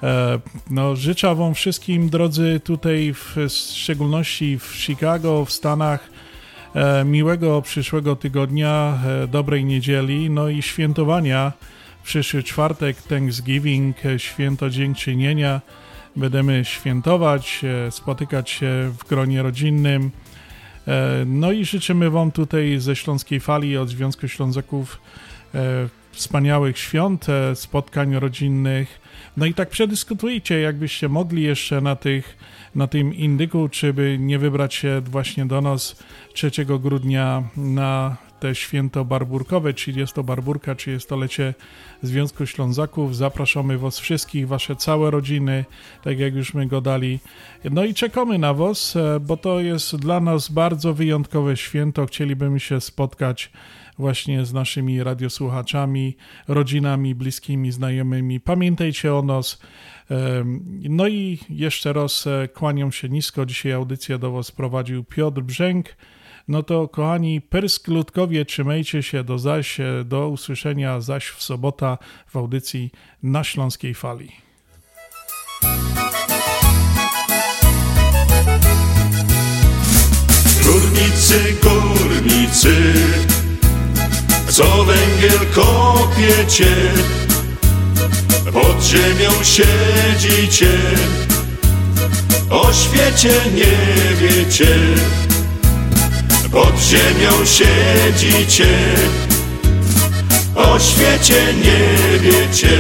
E, no, życzę Wam wszystkim, drodzy, tutaj w szczególności w Chicago, w Stanach, e, miłego przyszłego tygodnia, dobrej niedzieli, no i świętowania przyszły czwartek, Thanksgiving, święto dziękczynienia. Będziemy świętować, e, spotykać się w gronie rodzinnym. E, no i życzymy Wam tutaj ze Śląskiej Fali od Związku Ślązaków e, wspaniałych świąt, spotkań rodzinnych. No i tak przedyskutujcie, jakbyście mogli jeszcze na, tych, na tym indyku, czy by nie wybrać się właśnie do nas 3 grudnia na te święto barburkowe, 30 barburka, 30-lecie Związku Ślązaków. Zapraszamy Was wszystkich, Wasze całe rodziny, tak jak już my go dali. No i czekamy na Was, e, bo to jest dla nas bardzo wyjątkowe święto. Chcielibyśmy się spotkać właśnie z naszymi radiosłuchaczami, rodzinami, bliskimi, znajomymi. Pamiętajcie o nas. No i jeszcze raz e, kłaniam się nisko. Dzisiaj audycję do Was prowadził Piotr Brzęk. No to kochani persklutkowie, trzymajcie się do zaś, do usłyszenia zaś w sobota w audycji na Śląskiej Fali. Górnicy, górnicy, co węgiel kopiecie, pod ziemią siedzicie, o świecie nie wiecie pod ziemią siedzicie, o świecie nie wiecie.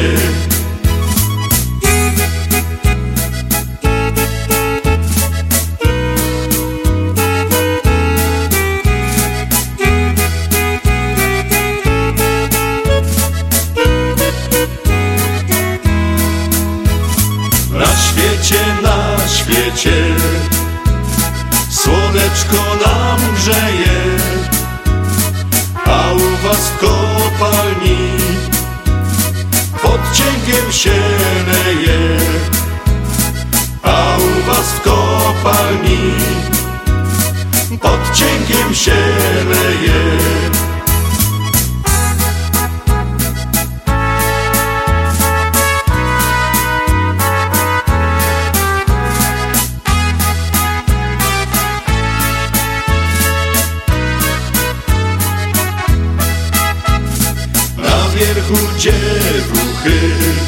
Cienkiem się leje, a u was w kopalni pod cienkiem się leje. wierchu dziewuchy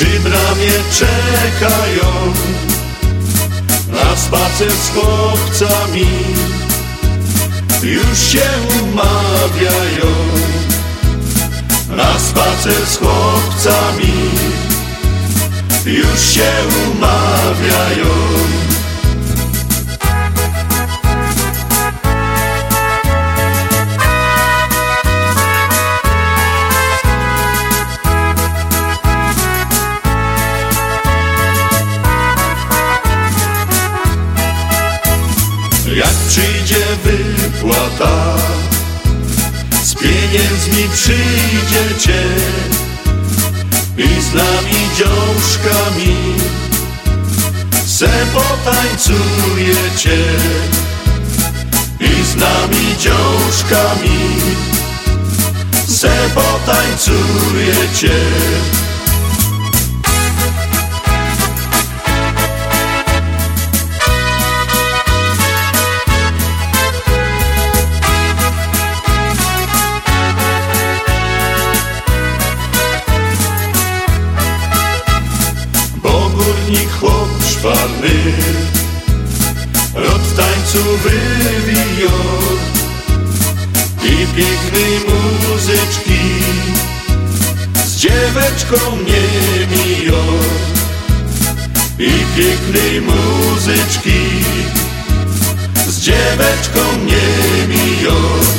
przy bramie czekają na spacer z chłopcami. Już się umawiają na spacer z chłopcami. Już się umawiają przyjdzie wypłata, z pieniędzmi przyjdziecie i z nami dziążkami se potańcujecie i z nami dziążkami se potańcujecie. Tańcu I pięknej muzyczki Z dzieweczką nie mijo. I pięknej muzyczki Z dzieweczką nie mijo